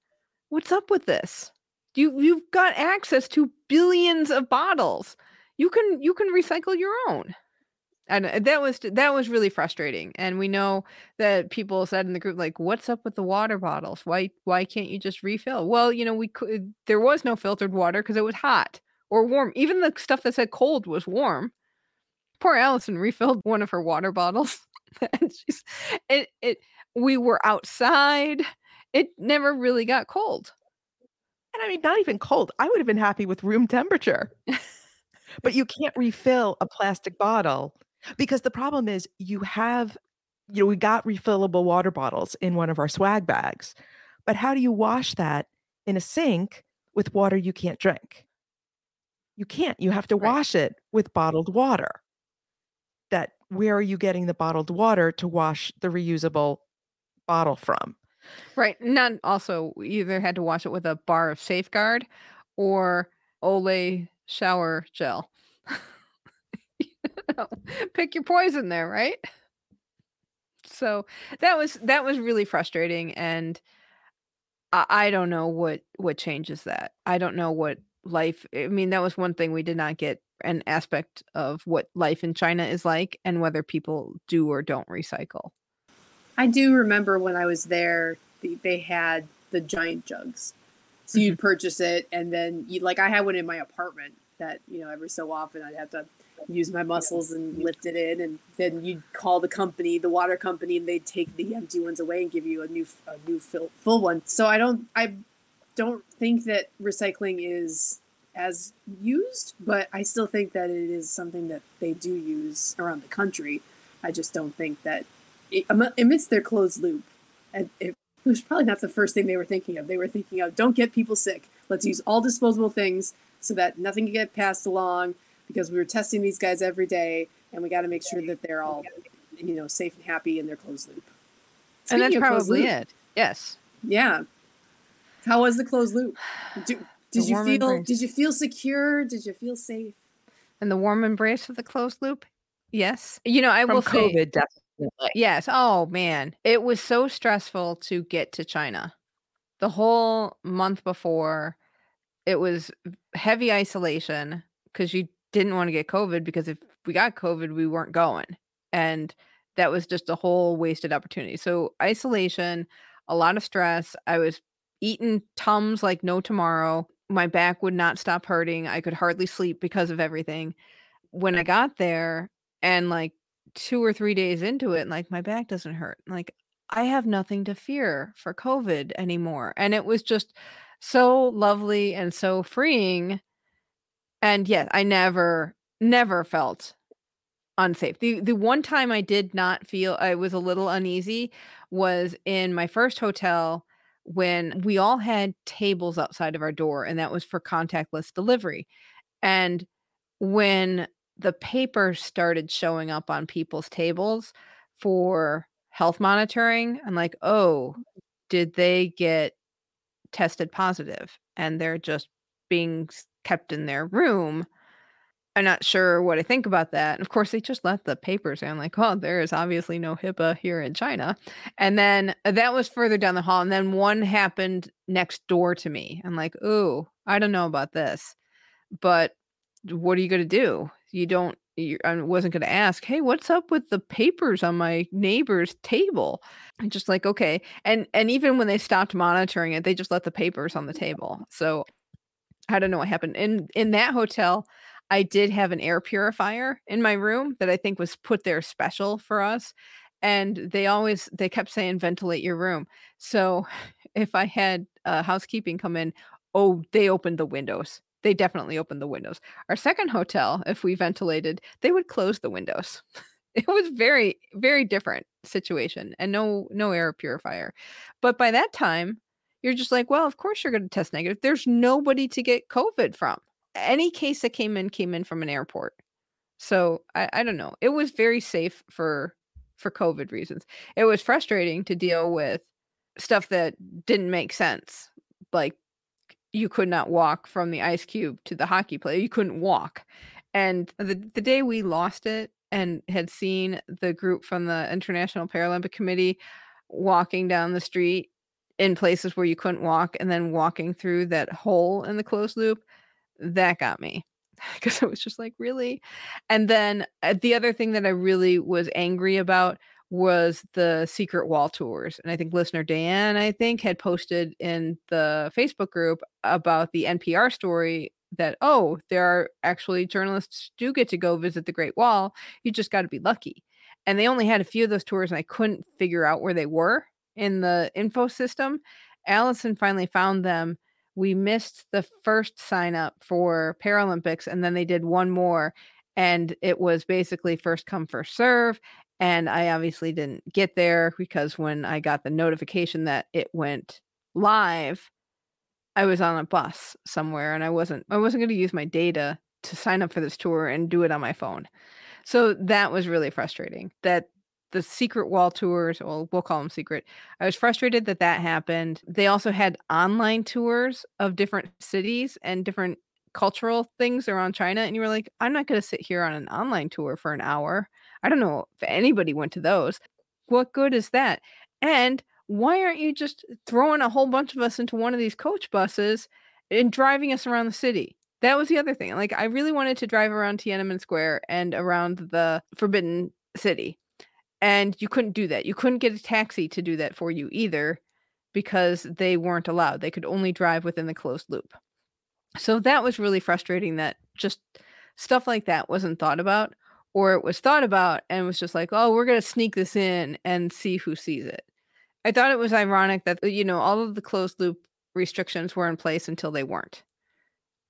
What's up with this? You you've got access to billions of bottles. You can you can recycle your own and uh, that was that was really frustrating and we know that people said in the group like what's up with the water bottles? Why why can't you just refill? Well you know we could there was no filtered water because it was hot or warm. Even the stuff that said cold was warm. Poor allison refilled one of her water bottles and she's it it we were outside. It never really got cold. And I mean, not even cold. I would have been happy with room temperature. but you can't refill a plastic bottle because the problem is you have, you know, we got refillable water bottles in one of our swag bags. But how do you wash that in a sink with water you can't drink? You can't. You have to Right. wash it with bottled water. That where are you getting the bottled water to wash the reusable bottle from? Right. Not also either had to wash it with a bar of safeguard or Olay shower gel. Pick your poison there, right? So that was that was really frustrating and I, I don't know what what changes that. I don't know what life I mean that was one thing we did not get an aspect of what life in China is like and whether people do or don't recycle. I do remember when I was there, the, they had the giant jugs. So you'd mm-hmm. purchase it, and then you like I had one in my apartment that you know every so often I'd have to use my muscles and lift it in, and then you'd call the company, the water company, and they'd take the empty ones away and give you a new a new fill, full one. So I don't I don't think that recycling is as used, but I still think that it is something that they do use around the country. I just don't think that it, amidst their closed loop, and it was probably not the first thing they were thinking of. They were thinking of don't get people sick. Let's use all disposable things so that nothing can get passed along because we were testing these guys every day and we got to make sure that they're all you know safe and happy in their closed loop. and that's Speaking of closed probably loop, it. Yes. Yeah. How was the closed loop? Do, did The you feel embrace. did you feel secure? Did you feel safe? And the warm embrace of the closed loop? Yes. You know, I From will say COVID, definitely. yes. Oh man, it was so stressful to get to China. The whole month before, it was heavy isolation because you didn't want to get COVID because if we got COVID, we weren't going. And that was just a whole wasted opportunity. So isolation, a lot of stress. I was eating tums like no tomorrow. My back would not stop hurting. I could hardly sleep because of everything. When I got there and like two or three days into it, like my back doesn't hurt. Like I have nothing to fear for COVID anymore. And it was just so lovely and so freeing. And yeah, I never, never felt unsafe. The the one time I did not feel I was a little uneasy was in my first hotel when we all had tables outside of our door and that was for contactless delivery. And when the paper started showing up on people's tables for health monitoring, I'm like, "Oh, did they get tested positive and they're just being kept in their room?" I'm not sure what I think about that. And of course, they just let the papers in, like, oh, there is obviously no HIPAA here in China. And then uh, that was further down the hall. And then one happened next door to me. I'm like, oh, I don't know about this. But what are you going to do? You don't, you, I wasn't going to ask, hey, what's up with the papers on my neighbor's table? And just like, okay. And and even when they stopped monitoring it, they just let the papers on the table. So I don't know what happened. In in that hotel, I did have an air purifier in my room that I think was put there special for us. And they always they kept saying ventilate your room. So if I had uh, housekeeping come in, oh, they opened the windows. They definitely opened the windows. Our second hotel, if we ventilated, they would close the windows. it was very very different situation and no no air purifier. But by that time, you're just like, well, of course you're going to test negative. There's nobody to get COVID from any case that came in came in from an airport. So I, I don't know. It was very safe for for COVID reasons. It was frustrating to deal with stuff that didn't make sense. Like you could not walk from the ice cube to the hockey play. You couldn't walk. And the the day we lost it and had seen the group from the International Paralympic Committee walking down the street in places where you couldn't walk and then walking through that hole in the closed loop that got me. Because it was just like really? And then uh, the other thing that i really was angry about was the secret wall tours and i think listener dan i think had posted in the facebook group about the npr story that oh there are actually journalists do get to go visit the great wall you just got to be lucky. And they only had a few of those tours and i couldn't figure out where they were in the info system allison finally found them we missed the first sign up for Paralympics and then they did one more and it was basically first come first serve and I obviously didn't get there because when I got the notification that it went live I was on a bus somewhere and I wasn't I wasn't going to use my data to sign up for this tour and do it on my phone. So that was really frustrating that the secret wall tours, well, we'll call them secret. I was frustrated that that happened. They also had online tours of different cities and different cultural things around China. And you were like, I'm not going to sit here on an online tour for an hour. I don't know if anybody went to those. What good is that? And why aren't you just throwing a whole bunch of us into one of these coach buses and driving us around the city? That was the other thing. Like, I really wanted to drive around Tiananmen Square and around the Forbidden City and you couldn't do that. You couldn't get a taxi to do that for you either because they weren't allowed. They could only drive within the closed loop. So that was really frustrating that just stuff like that wasn't thought about or it was thought about and was just like, "Oh, we're going to sneak this in and see who sees it." I thought it was ironic that uh, you know, all of the closed loop restrictions were in place until they weren't.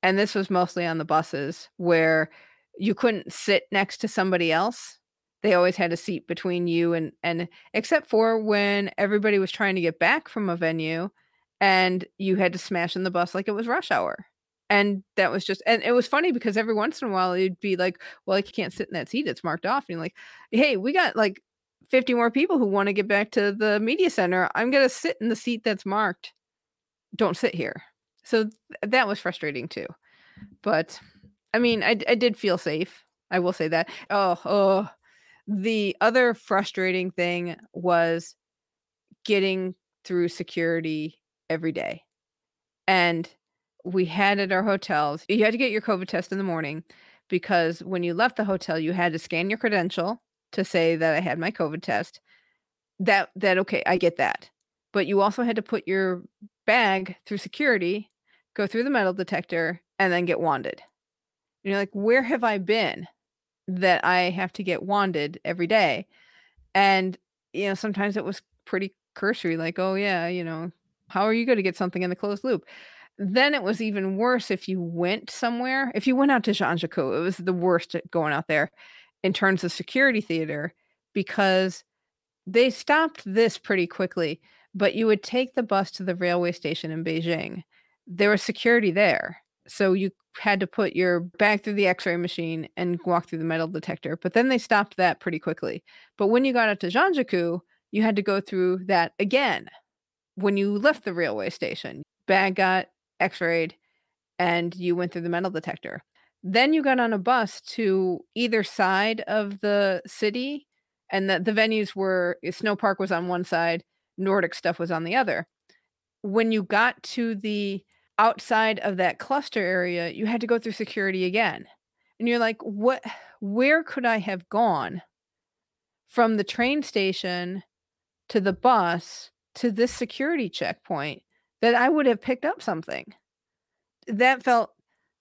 And this was mostly on the buses where you couldn't sit next to somebody else they always had a seat between you and and except for when everybody was trying to get back from a venue and you had to smash in the bus like it was rush hour. And that was just and it was funny because every once in a while you'd be like well like you can't sit in that seat it's marked off. And you're like hey we got like 50 more people who want to get back to the media center. I'm going to sit in the seat that's marked. Don't sit here. So th- that was frustrating too. But i mean I, I did feel safe i will say that. Oh oh the other frustrating thing was getting through security every day. And we had at our hotels, you had to get your COVID test in the morning because when you left the hotel, you had to scan your credential to say that I had my COVID test. That that okay, I get that. But you also had to put your bag through security, go through the metal detector, and then get wanded. And you're like, where have I been? That I have to get wanded every day. And, you know, sometimes it was pretty cursory, like, oh, yeah, you know, how are you going to get something in the closed loop? Then it was even worse if you went somewhere. If you went out to Zhangjiakou, it was the worst going out there in terms of security theater because they stopped this pretty quickly. But you would take the bus to the railway station in Beijing. There was security there. So you had to put your bag through the x-ray machine and walk through the metal detector. But then they stopped that pretty quickly. But when you got out to Zhangjiakou, you had to go through that again when you left the railway station. Bag got x-rayed and you went through the metal detector. Then you got on a bus to either side of the city and the, the venues were eh, Snow Park was on one side, Nordic stuff was on the other. When you got to the outside of that cluster area, you had to go through security again. And you're like, what where could I have gone from the train station to the bus to this security checkpoint that I would have picked up something? That felt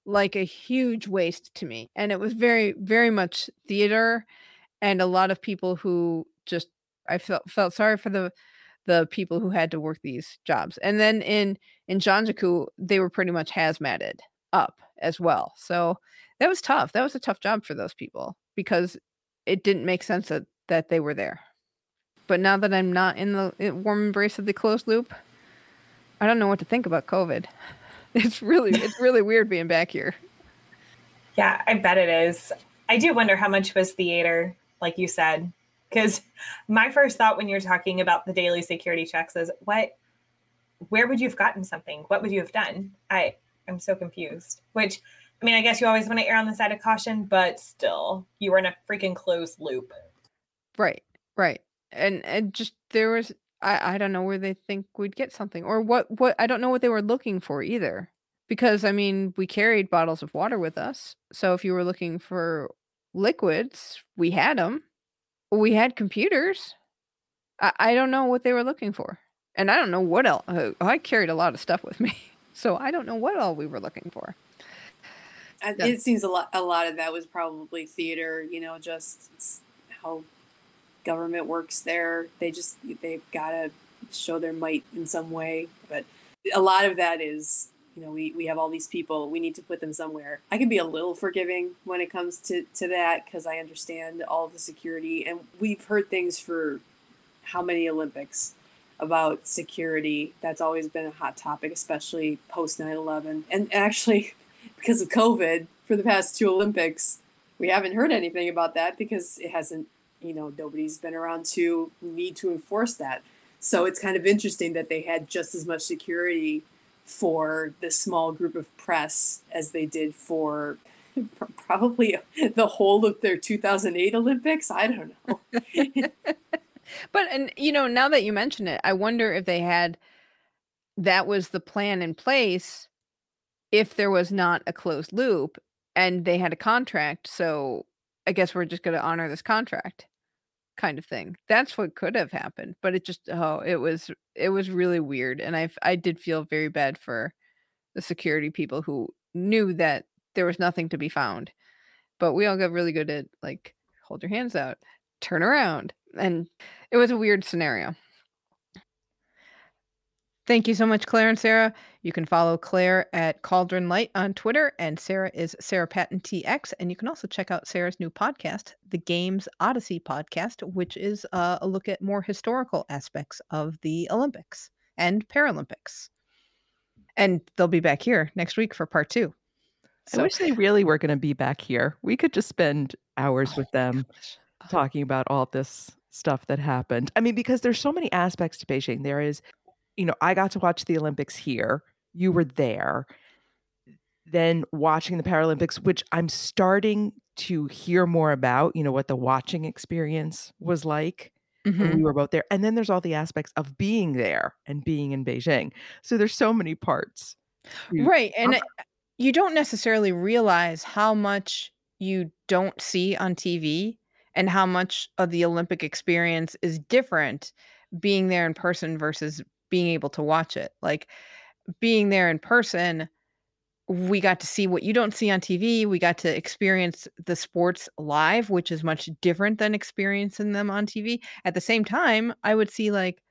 like a huge waste to me. And it was very, very much theater and a lot of people who just I felt felt sorry for the the people who had to work these jobs. And then in in Zhangjiakou, they were pretty much hazmated up as well. So that was tough. That was a tough job for those people because it didn't make sense that that they were there. But now that I'm not in the eh, warm embrace of the closed loop, I don't know what to think about COVID. It's really it's really weird being back here. Yeah, I bet it is. I do wonder how much was theater, like you said, because my first thought when you're talking about the daily security checks is what where would you have gotten something what would you have done i i'm so confused which i mean i guess you always want to err on the side of caution but still you were in a freaking closed loop right right and and just there was i i don't know where they think we'd get something or what what i don't know what they were looking for either because i mean we carried bottles of water with us so if you were looking for liquids we had them we had computers. I, I don't know what they were looking for. And I don't know what else. Uh, I carried a lot of stuff with me. So I don't know what all we were looking for. Yeah. It seems a lot. A lot of that was probably theater. You know, just how government works there. They just they've got to show their might in some way. But a lot of that is you know, we, we have all these people, we need to put them somewhere. I can be a little forgiving when it comes to, to that because I understand all the security. And we've heard things for how many Olympics about security. That's always been a hot topic, especially post 9 11. And actually, because of COVID, for the past two Olympics, we haven't heard anything about that because it hasn't, you know, nobody's been around to need to enforce that. So it's kind of interesting that they had just as much security for the small group of press as they did for probably the whole of their 2008 Olympics. I don't know. but and you know, now that you mention it, I wonder if they had that was the plan in place if there was not a closed loop and they had a contract. So I guess we're just going to honor this contract kind of thing. That's what could have happened, but it just oh, it was it was really weird and I I did feel very bad for the security people who knew that there was nothing to be found. But we all got really good at like hold your hands out, turn around, and it was a weird scenario. Thank you so much, Claire and Sarah. You can follow Claire at Cauldron Light on Twitter, and Sarah is Sarah Patton TX. And you can also check out Sarah's new podcast, the Games Odyssey podcast, which is uh, a look at more historical aspects of the Olympics and Paralympics. And they'll be back here next week for part two. So, I wish they really were going to be back here. We could just spend hours oh with them talking about all this stuff that happened. I mean, because there's so many aspects to Beijing. There is you know, I got to watch the Olympics here. You were there. Then watching the Paralympics, which I'm starting to hear more about, you know, what the watching experience was like mm-hmm. when we were both there. And then there's all the aspects of being there and being in Beijing. So there's so many parts. Right. And it, you don't necessarily realize how much you don't see on TV and how much of the Olympic experience is different being there in person versus being able to watch it. Like being there in person, we got to see what you don't see on TV. We got to experience the sports live, which is much different than experiencing them on TV. At the same time, I would see like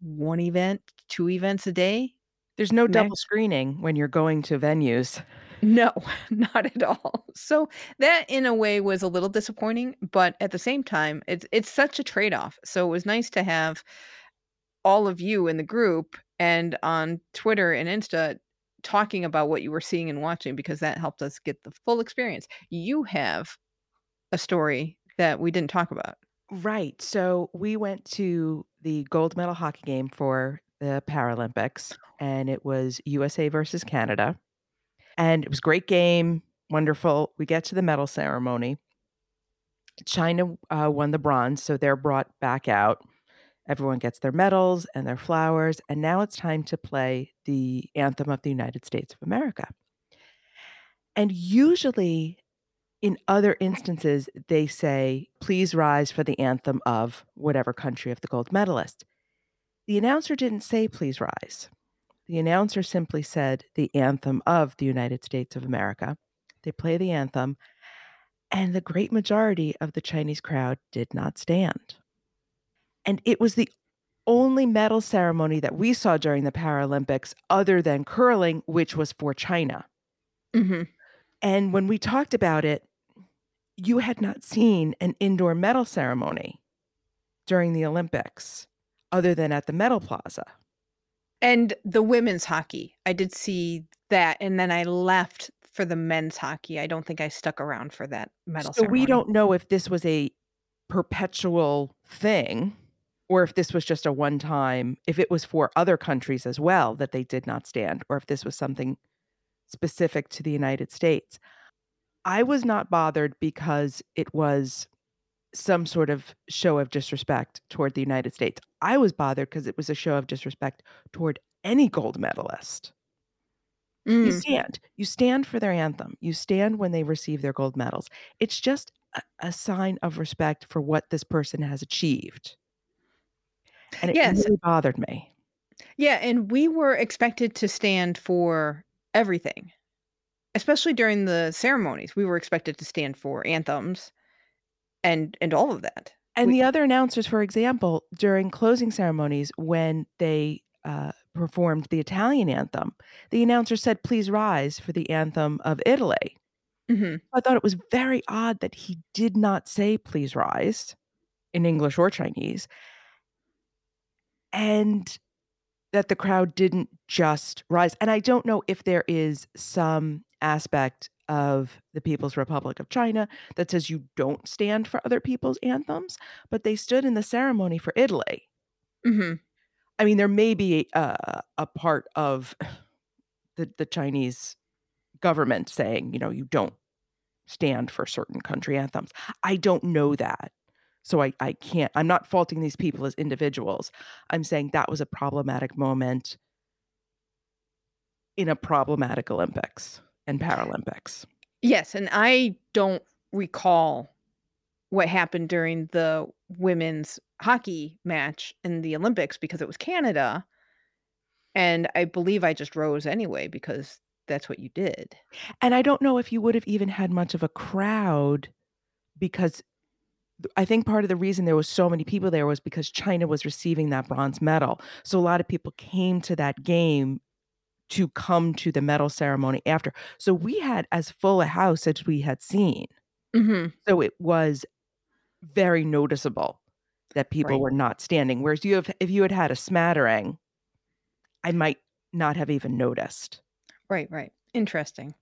one event, two events a day. There's no double screening when you're going to venues. No, not at all. So that in a way was a little disappointing, but at the same time, it's it's such a trade-off. So it was nice to have all of you in the group and on Twitter and Insta talking about what you were seeing and watching because that helped us get the full experience. You have a story that we didn't talk about. Right. So we went to the gold medal hockey game for the Paralympics, oh. and it was USA versus Canada. And it was great game, wonderful. We get to the medal ceremony. China uh, won the bronze, so they're brought back out. Everyone gets their medals and their flowers, and now it's time to play the anthem of the United States of America. And usually, in other instances, they say, please rise for the anthem of whatever country of the gold medalist. The announcer didn't say, please rise. The announcer simply said, the anthem of the United States of America. They play the anthem, and the great majority of the Chinese crowd did not stand. And it was the only medal ceremony that we saw during the Paralympics other than curling, which was for China. Mm-hmm. And when we talked about it, you had not seen an indoor medal ceremony during the Olympics other than at the Medal Plaza. And the women's hockey, I did see that, and then I left for the men's hockey. I don't think I stuck around for that medal So ceremony. we don't know if this was a perpetual thing or if this was just a one time, if it was for other countries as well that they did not stand, or if this was something specific to the United States. I was not bothered because it was some sort of show of disrespect toward the United States. I was bothered because it was a show of disrespect toward any gold medalist. You Mm, stand. You stand for their anthem. You stand when they receive their gold medals. It's just a, a sign of respect for what this person has achieved. And it Yes. really bothered me. Yeah, and we were expected to stand for everything, especially during the ceremonies. We were expected to stand for anthems and and all of that. And We- the other announcers, for example, during closing ceremonies, when they uh, performed the Italian anthem, the announcer said, Please rise for the anthem of Italy. Mhm. I thought it was very odd that he did not say, Please rise in English or Chinese, and that the crowd didn't just rise. And I don't know if there is some aspect of the People's Republic of China that says you don't stand for other people's anthems, but they stood in the ceremony for Italy. Mhm. I mean, there may be a, a part of the, the Chinese government saying, you know, you don't stand for certain country anthems. I don't know that. So I, I can't, I'm not faulting these people as individuals. I'm saying that was a problematic moment in a problematic Olympics and Paralympics. Yes, and I don't recall what happened during the women's hockey match in the Olympics because it was Canada. And I believe I just rose anyway because that's what you did. And I don't know if you would have even had much of a crowd because I think part of the reason there was so many people there was because China was receiving that bronze medal. So a lot of people came to that game to come to the medal ceremony after. So we had as full a house as we had seen. Mhm. So it was very noticeable that people Right. were not standing. Whereas you have, if you had had a smattering, I might not have even noticed. Right, right. Interesting.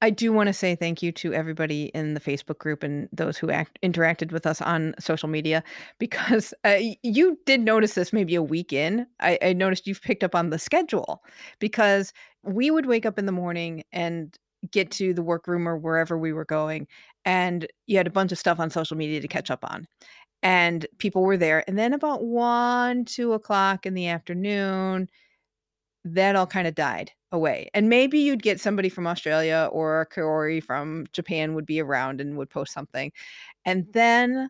I do want to say thank you to everybody in the Facebook group and those who act, interacted with us on social media because uh, you did notice this maybe a week in. I, I noticed you've picked up on the schedule because we would wake up in the morning and get to the workroom or wherever we were going, and you had a bunch of stuff on social media to catch up on. And people were there. And then about one, two o'clock in the afternoon, that all kind of died away. And maybe you'd get somebody from Australia or a Kaori from Japan would be around and would post something. And then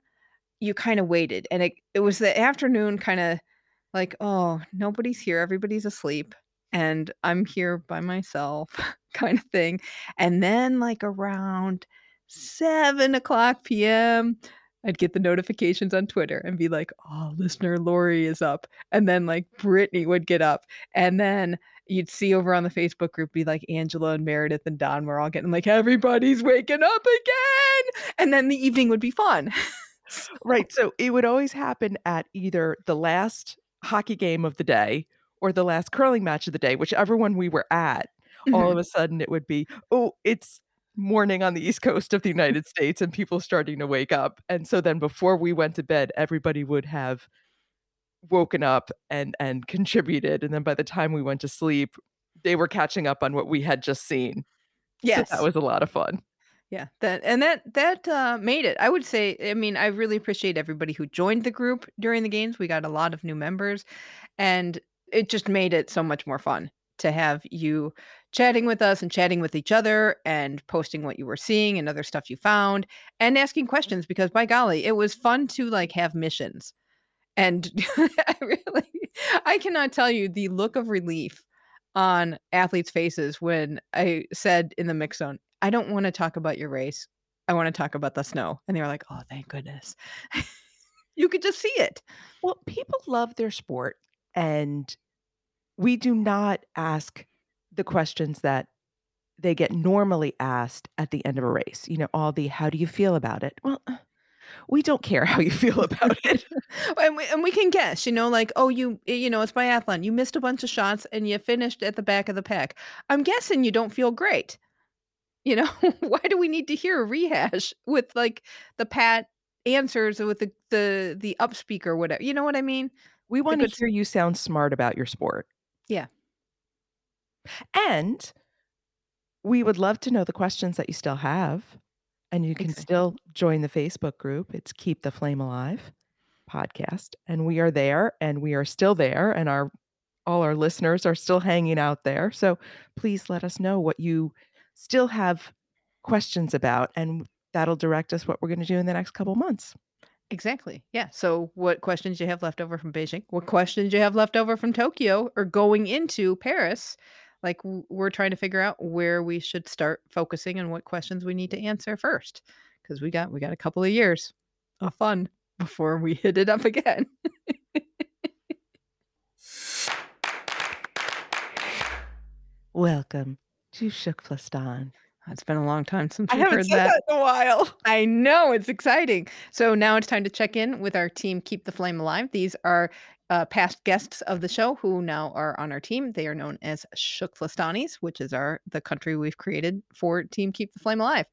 you kind of waited. And it, it was the afternoon kind of like, oh, nobody's here. Everybody's asleep. and I'm here by myself, kind of thing. And then, like around seven o'clock p.m., I'd get the notifications on Twitter and be like, "Oh, listener Lori is up," and then like Brittany would get up, and then you'd see over on the Facebook group be like Angela and Meredith and Don were all getting like everybody's waking up again, and then the evening would be fun. Right. So it would always happen at either the last hockey game of the day or the last curling match of the day, whichever one we were at. All of Mhm. a sudden it would be, oh, it's morning on the East Coast of the United States and people starting to wake up. And so then before we went to bed, everybody would have woken up and and contributed. And then by the time we went to sleep, they were catching up on what we had just seen. So Yes. that was a lot of fun. Yeah, that and that that uh, made it. I would say. I mean, I really appreciate everybody who joined the group during the games. We got a lot of new members, and it just made it so much more fun to have you chatting with us and chatting with each other and posting what you were seeing and other stuff you found and asking questions because by golly, it was fun to like have missions. And I really, I cannot tell you the look of relief on athletes' faces when I said in the mix zone, I don't want to talk about your race. I want to talk about the snow. And they were like, oh, thank goodness. you could just see it. Well, people love their sport, and we do not ask the questions that they get normally asked at the end of a race. You know, all the how do you feel about it? Well, uh, we don't care how you feel about it. and, we, and we can guess, you know, like, oh, you, you know, it's biathlon. You missed a bunch of shots and you finished at the back of the pack. I'm guessing you don't feel great. You know, why do we need to hear a rehash with like the pat answers with the the the up speaker, whatever? You know what I mean? We want to hear you sound smart about your sport. Yeah. And we would love to know the questions that you still have. And you can Exactly. still join the Facebook group. It's Keep the Flame Alive podcast. And we are there and we are still there. And our all our listeners are still hanging out there. So please let us know what you still have questions about. And that'll direct us what we're going to do in the next couple months. Exactly. Yeah. So, what questions you have left over from Beijing? What questions you have left over from Tokyo or going into Paris? Like we're trying to figure out where we should start focusing and what questions we need to answer first, because we got we got a couple of years of fun before we hit it up again. Welcome to TKFLASTAN. Ah, it's been a long time since I we've haven't heard that. that in a while. I know it's exciting. So now it's time to check in with our team Keep the Flame Alive. These are uh, past guests of the show who now are on our team. They are known as TKFLASTANis, which is our the country we've created for Team Keep the Flame Alive.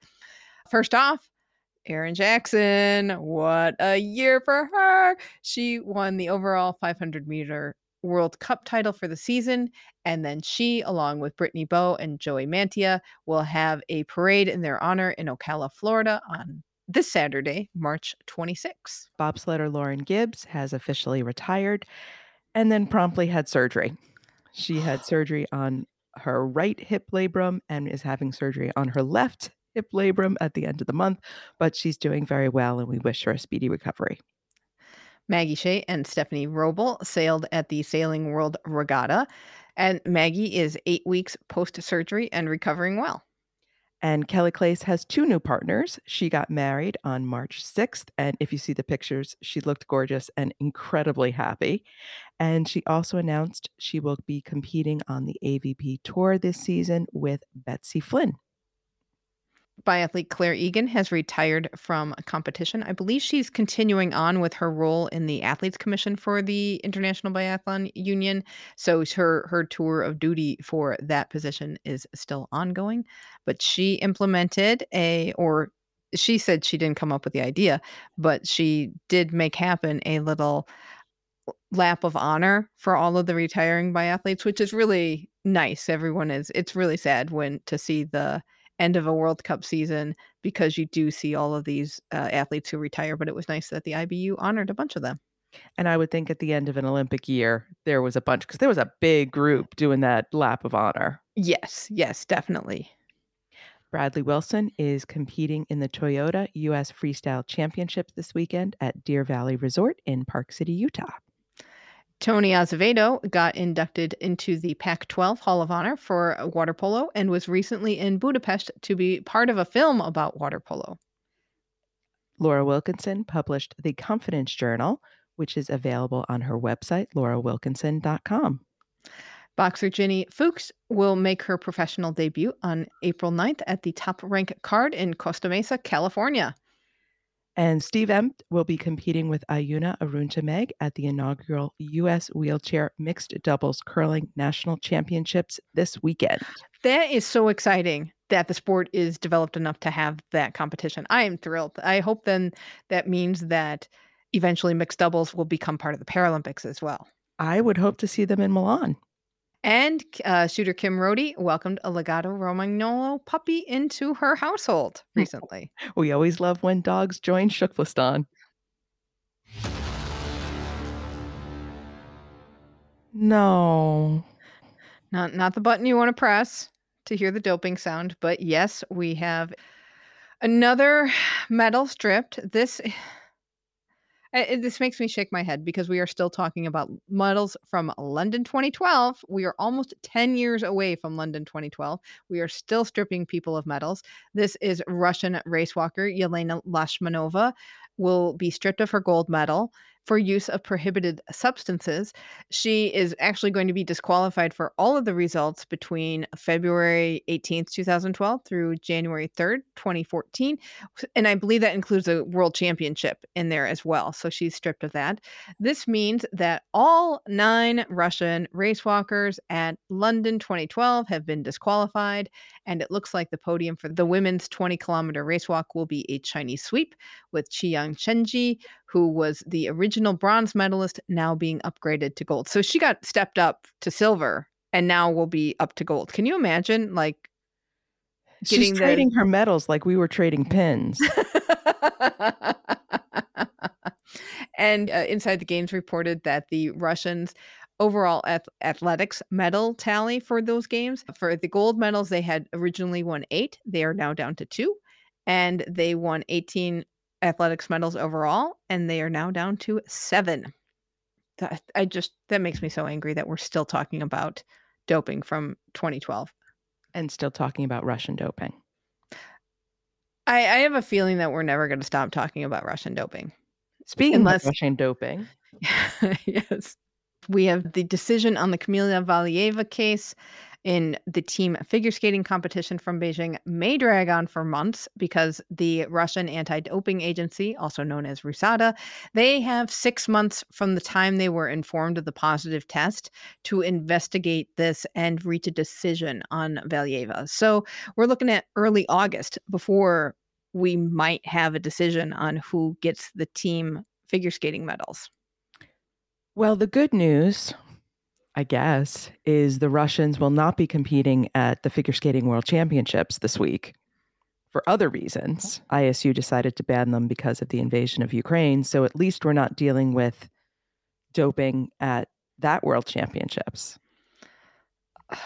First off, Erin Jackson. What a year for her! She won the overall 500 meter World Cup title for the season. And then she, along with Brittany Bowe and Joey Mantia, will have a parade in their honor in Ocala, Florida on this Saturday, March 26th. Bobsledder Lauren Gibbs has officially retired and then promptly had surgery. She had surgery on her right hip labrum and is having surgery on her left hip labrum at the end of the month, but she's doing very well and we wish her a speedy recovery. Maggie Shea and Stephanie Roble sailed at the Sailing World Regatta, and Maggie is eight weeks post surgery and recovering well. And Kelly Claes has two new partners. She got married on March 6th. And if you see the pictures, she looked gorgeous and incredibly happy. And she also announced she will be competing on the AVP Tour this season with Betsy Flint. Biathlete Clare Egan has retired from competition. I believe she's continuing on with her role in the Athletes Commission for the International Biathlon Union. So her her tour of duty for that position is still ongoing. But she implemented a or she said she didn't come up with the idea, but she did make happen a little lap of honor for all of the retiring biathletes, which is really nice. Everyone is it's really sad when to see the end of a World Cup season because you do see all of these uh, athletes who retire. But it was nice that the IBU honored a bunch of them. And I would think at the end of an Olympic year, there was a bunch because there was a big group doing that lap of honor. Yes, yes, definitely. Bradley Wilson is competing in the Toyota US Freestyle Championships this weekend at Deer Valley Resort in Park City, Utah. Tony Azevedo got inducted into the Pac 12 Hall of Honor for water polo and was recently in Budapest to be part of a film about water polo. Laura Wilkinson published The Confidence Journal, which is available on her website, laurawilkinson.com. Boxer Ginny Fuchs will make her professional debut on April 9th at the Top Rank card in Costa Mesa, California. And Steve Emt will be competing with Ayuna Aruntameg at the inaugural U.S. Wheelchair Mixed Doubles Curling National Championships this weekend. That is so exciting that the sport is developed enough to have that competition. I am thrilled. I hope then that means that eventually mixed doubles will become part of the Paralympics as well. I would hope to see them in Milan. And uh, shooter Kim Rhode welcomed a Lagotto Romagnolo puppy into her household recently. We always love when dogs join TKFLASTAN. No. Not not the button you want to press to hear the doping sound, but yes, we have another medal stripped. This This makes me shake my head because we are still talking about medals from London 2012. We are almost 10 years away from London 2012. We are still stripping people of medals. This is Russian race walker Yelena Lashmanova will be stripped of her gold medal for use of prohibited substances. She is actually going to be disqualified for all of the results between February 18th, 2012 through January 3rd, 2014. And I believe that includes a world championship in there as well. So she's stripped of that. This means that all nine Russian racewalkers at London 2012 have been disqualified. And it looks like the podium for the women's 20 kilometer race walk will be a Chinese sweep with Qieyang Shenjie, who was the original bronze medalist, now being upgraded to gold. So she got stepped up to silver and now will be up to gold. Can you imagine like She's the- trading her medals like we were trading pins. and uh, Inside the Games reported that the Russians overall ath- athletics medal tally for those games for the gold medals they had originally won 8 they are now down to 2 and they won 18 athletics medals overall and they are now down to 7 that, I just that makes me so angry that we're still talking about doping from 2012 and still talking about Russian doping. I, I have a feeling that we're never going to stop talking about Russian doping. Speaking Unless- of Russian doping, yes. We have the decision on the Kamila Valieva case in the team figure skating competition from Beijing may drag on for months because the Russian anti-doping agency, also known as RUSADA, they have 6 months from the time they were informed of the positive test to investigate this and reach a decision on Valieva. So, we're looking at early August before we might have a decision on who gets the team figure skating medals. well, the good news, I guess, is the Russians will not be competing at the figure skating world championships this week. For other reasons, ISU decided to ban them because of the invasion of Ukraine. So at least we're not dealing with doping at that world championships.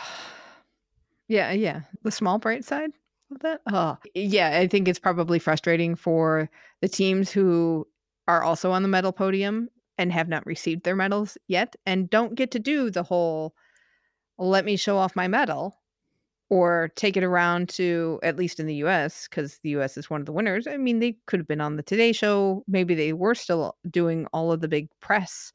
Yeah, yeah. The small bright side of that. Oh, yeah. I think it's probably frustrating for the teams who are also on the medal podium and have not received their medals yet and don't get to do the whole let me show off my medal or take it around to at least in the US because the US is one of the winners. I mean, they could have been on the Today show. Maybe they were still doing all of the big press.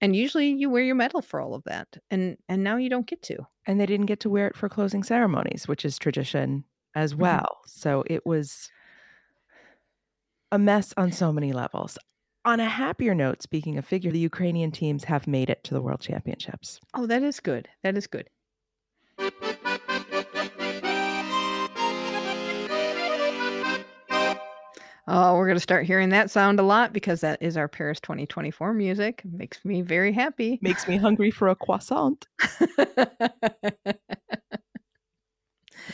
And usually you wear your medal for all of that. And and now you don't get to. And they didn't get to wear it for closing ceremonies, which is tradition as Mhm. well. So it was a mess on so many levels. On a happier note, speaking of figure, the Ukrainian teams have made it to the World Championships. Oh, that is good. That is good. Oh, we're going to start hearing that sound a lot because that is our Paris 2024 music. Makes me very happy. Makes me hungry for a croissant.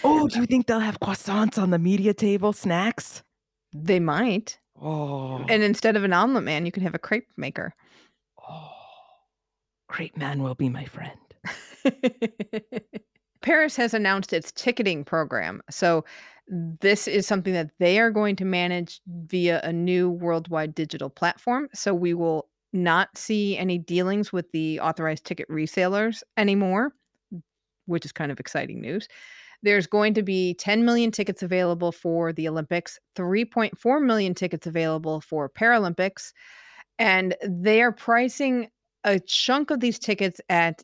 Oh, do you think they'll have croissants on the media table, snacks? they might. Oh, And instead of an omelet man, you can have a crepe maker. oh. great man will be my friend. Paris has announced its ticketing program. So, this is something that they are going to manage via a new worldwide digital platform. So, we will not see any dealings with the authorized ticket resellers anymore, which is kind of exciting news. There's going to be 10 million tickets available for the Olympics, 3.4 million tickets available for Paralympics, and they are pricing a chunk of these tickets at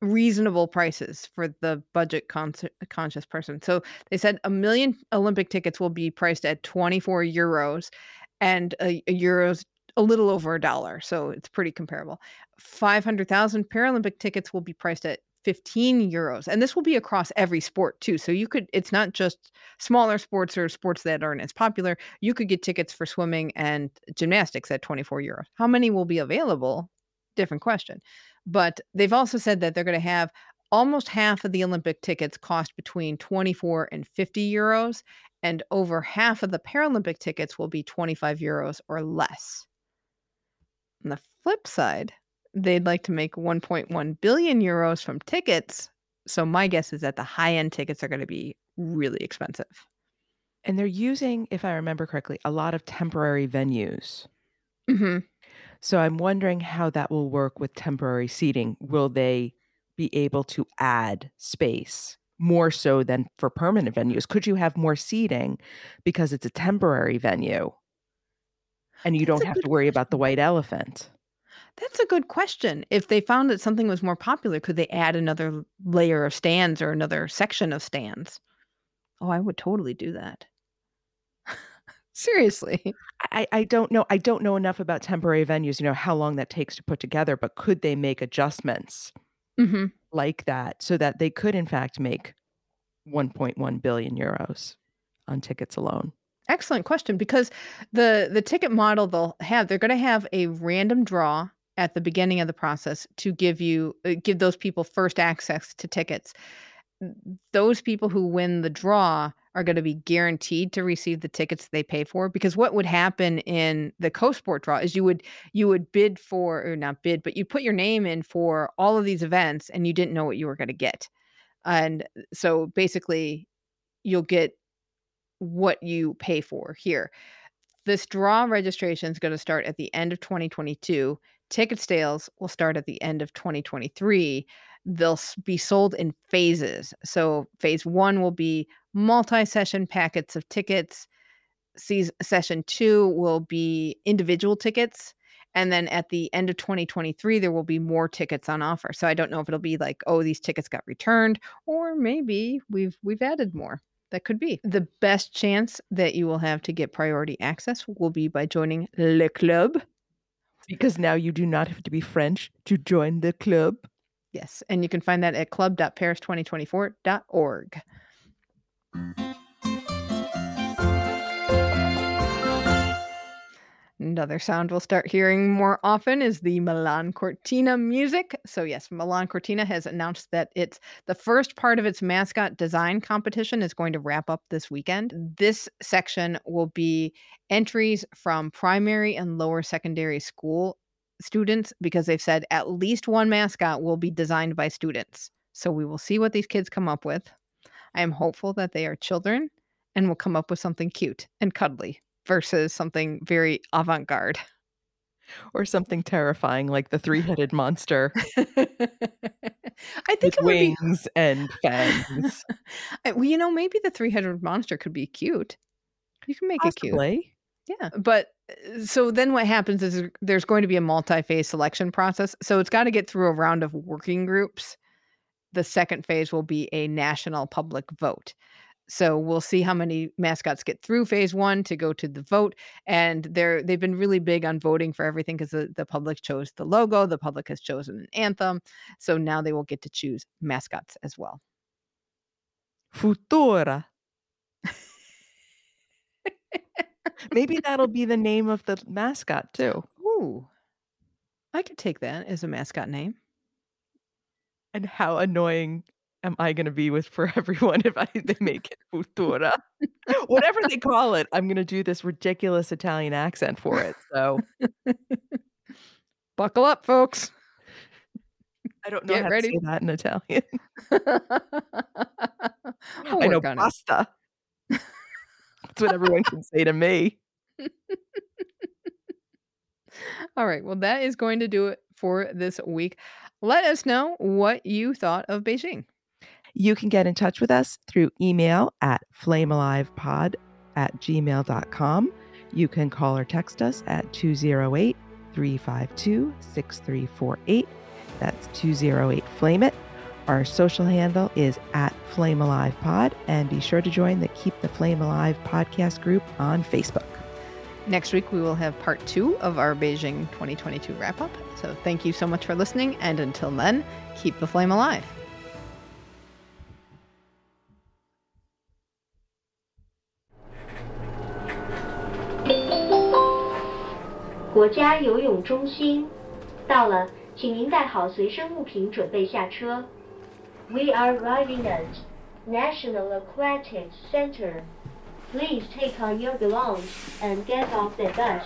reasonable prices for the budget con- conscious person. So they said a million Olympic tickets will be priced at 24 euros and a, a euros a little over a dollar. So it's pretty comparable. 500,000 Paralympic tickets will be priced at 15 euros. And this will be across every sport too. So you could, it's not just smaller sports or sports that aren't as popular. You could get tickets for swimming and gymnastics at 24 euros. How many will be available? Different question. But they've also said that they're going to have almost half of the Olympic tickets cost between 24 and 50 euros. And over half of the Paralympic tickets will be 25 euros or less. On the flip side, they'd like to make 1.1 billion euros from tickets. So my guess is that the high end tickets are going to be really expensive. And they're using, if I remember correctly, a lot of temporary venues. hmm So I'm wondering how that will work with temporary seating. Will they be able to add space more so than for permanent venues? Could you have more seating because it's a temporary venue and you That's don't have to worry about the white elephant? That's a good question. If they found that something was more popular, could they add another layer of stands or another section of stands? Oh, I would totally do that. Seriously. I, I don't know. I don't know enough about temporary venues, you know, how long that takes to put together, but could they make adjustments hmm like that so that they could, in fact, make 1.1 billion euros on tickets alone? Excellent question because the the ticket model they'll have they're going to have a random draw at the beginning of the process to give you uh, give those people first access to tickets. Those people who win the draw are going to be guaranteed to receive the tickets they pay for because what would happen in the CoSport draw is you would you would bid for or not bid but you put your name in for all of these events and you didn't know what you were going to get. And so basically you'll get what you pay for here. This draw registration is going to start at the end of 2022. Ticket sales will start at the end of 2023. They'll be sold in phases. So, phase one will be multi session packets of tickets. Session two will be individual tickets. And then at the end of 2023, there will be more tickets on offer. So I don't know if it'll be like, oh, these tickets got returned, or maybe we've we've added more. That could be. The best chance that you will have to get priority access will be by joining Le Club. Because now you do not have to be French to join the club. Yes, and you can find that at club.paris2024.org. Another sound we'll start hearing more often is the Milan Cortina music. So, yes, Milan Cortina has announced that it's the first part of its mascot design competition is going to wrap up this weekend. This section will be entries from primary and lower secondary school students because they've said at least one mascot will be designed by students. So, we will see what these kids come up with. I am hopeful that they are children and will come up with something cute and cuddly versus something very avant garde. Or something terrifying like the three headed monster I think it would be, wings and fangs. Well, you know, maybe the three headed monster could be cute. You can make it cute. Yeah. But uh, so then what happens is there's going to be a multi phase selection process. So it's got to get through a round of working groups. The second phase will be a national public vote. So we'll see how many mascots get through phase one to go to the vote. And they're they've been really big on voting for everything because the, the public chose the logo, the public has chosen an anthem. So now they will get to choose mascots as well. Futura. Maybe that'll be the name of the mascot too. Ooh. I could take that as a mascot name. And how annoying am I going to be with for everyone if I they make it Futura? Whatever they call it, I'm going to do this ridiculous Italian accent for it. So Buckle up, folks. I don't know Get how ready. to say that in Italian. We'll I know work on it. pasta. That's what everyone can say to me. All right. Well, that is going to do it for this week. Let us know what you thought of Beijing. You can get in touch with us through email at flamealivepod at gmail.com. You can call or text us at 208 352 6348. That's 208 Flame It. Our social handle is at Flame Alive Pod, and be sure to join the Keep the Flame Alive podcast group on Facebook. Next week, we will have part two of our Beijing 2022 wrap up. So thank you so much for listening. And until then, keep the flame alive. 国家游泳中心到了，请您带好随身物品，准备下车。We are arriving at National Aquatic Center. Please take on your belongings and get off the bus.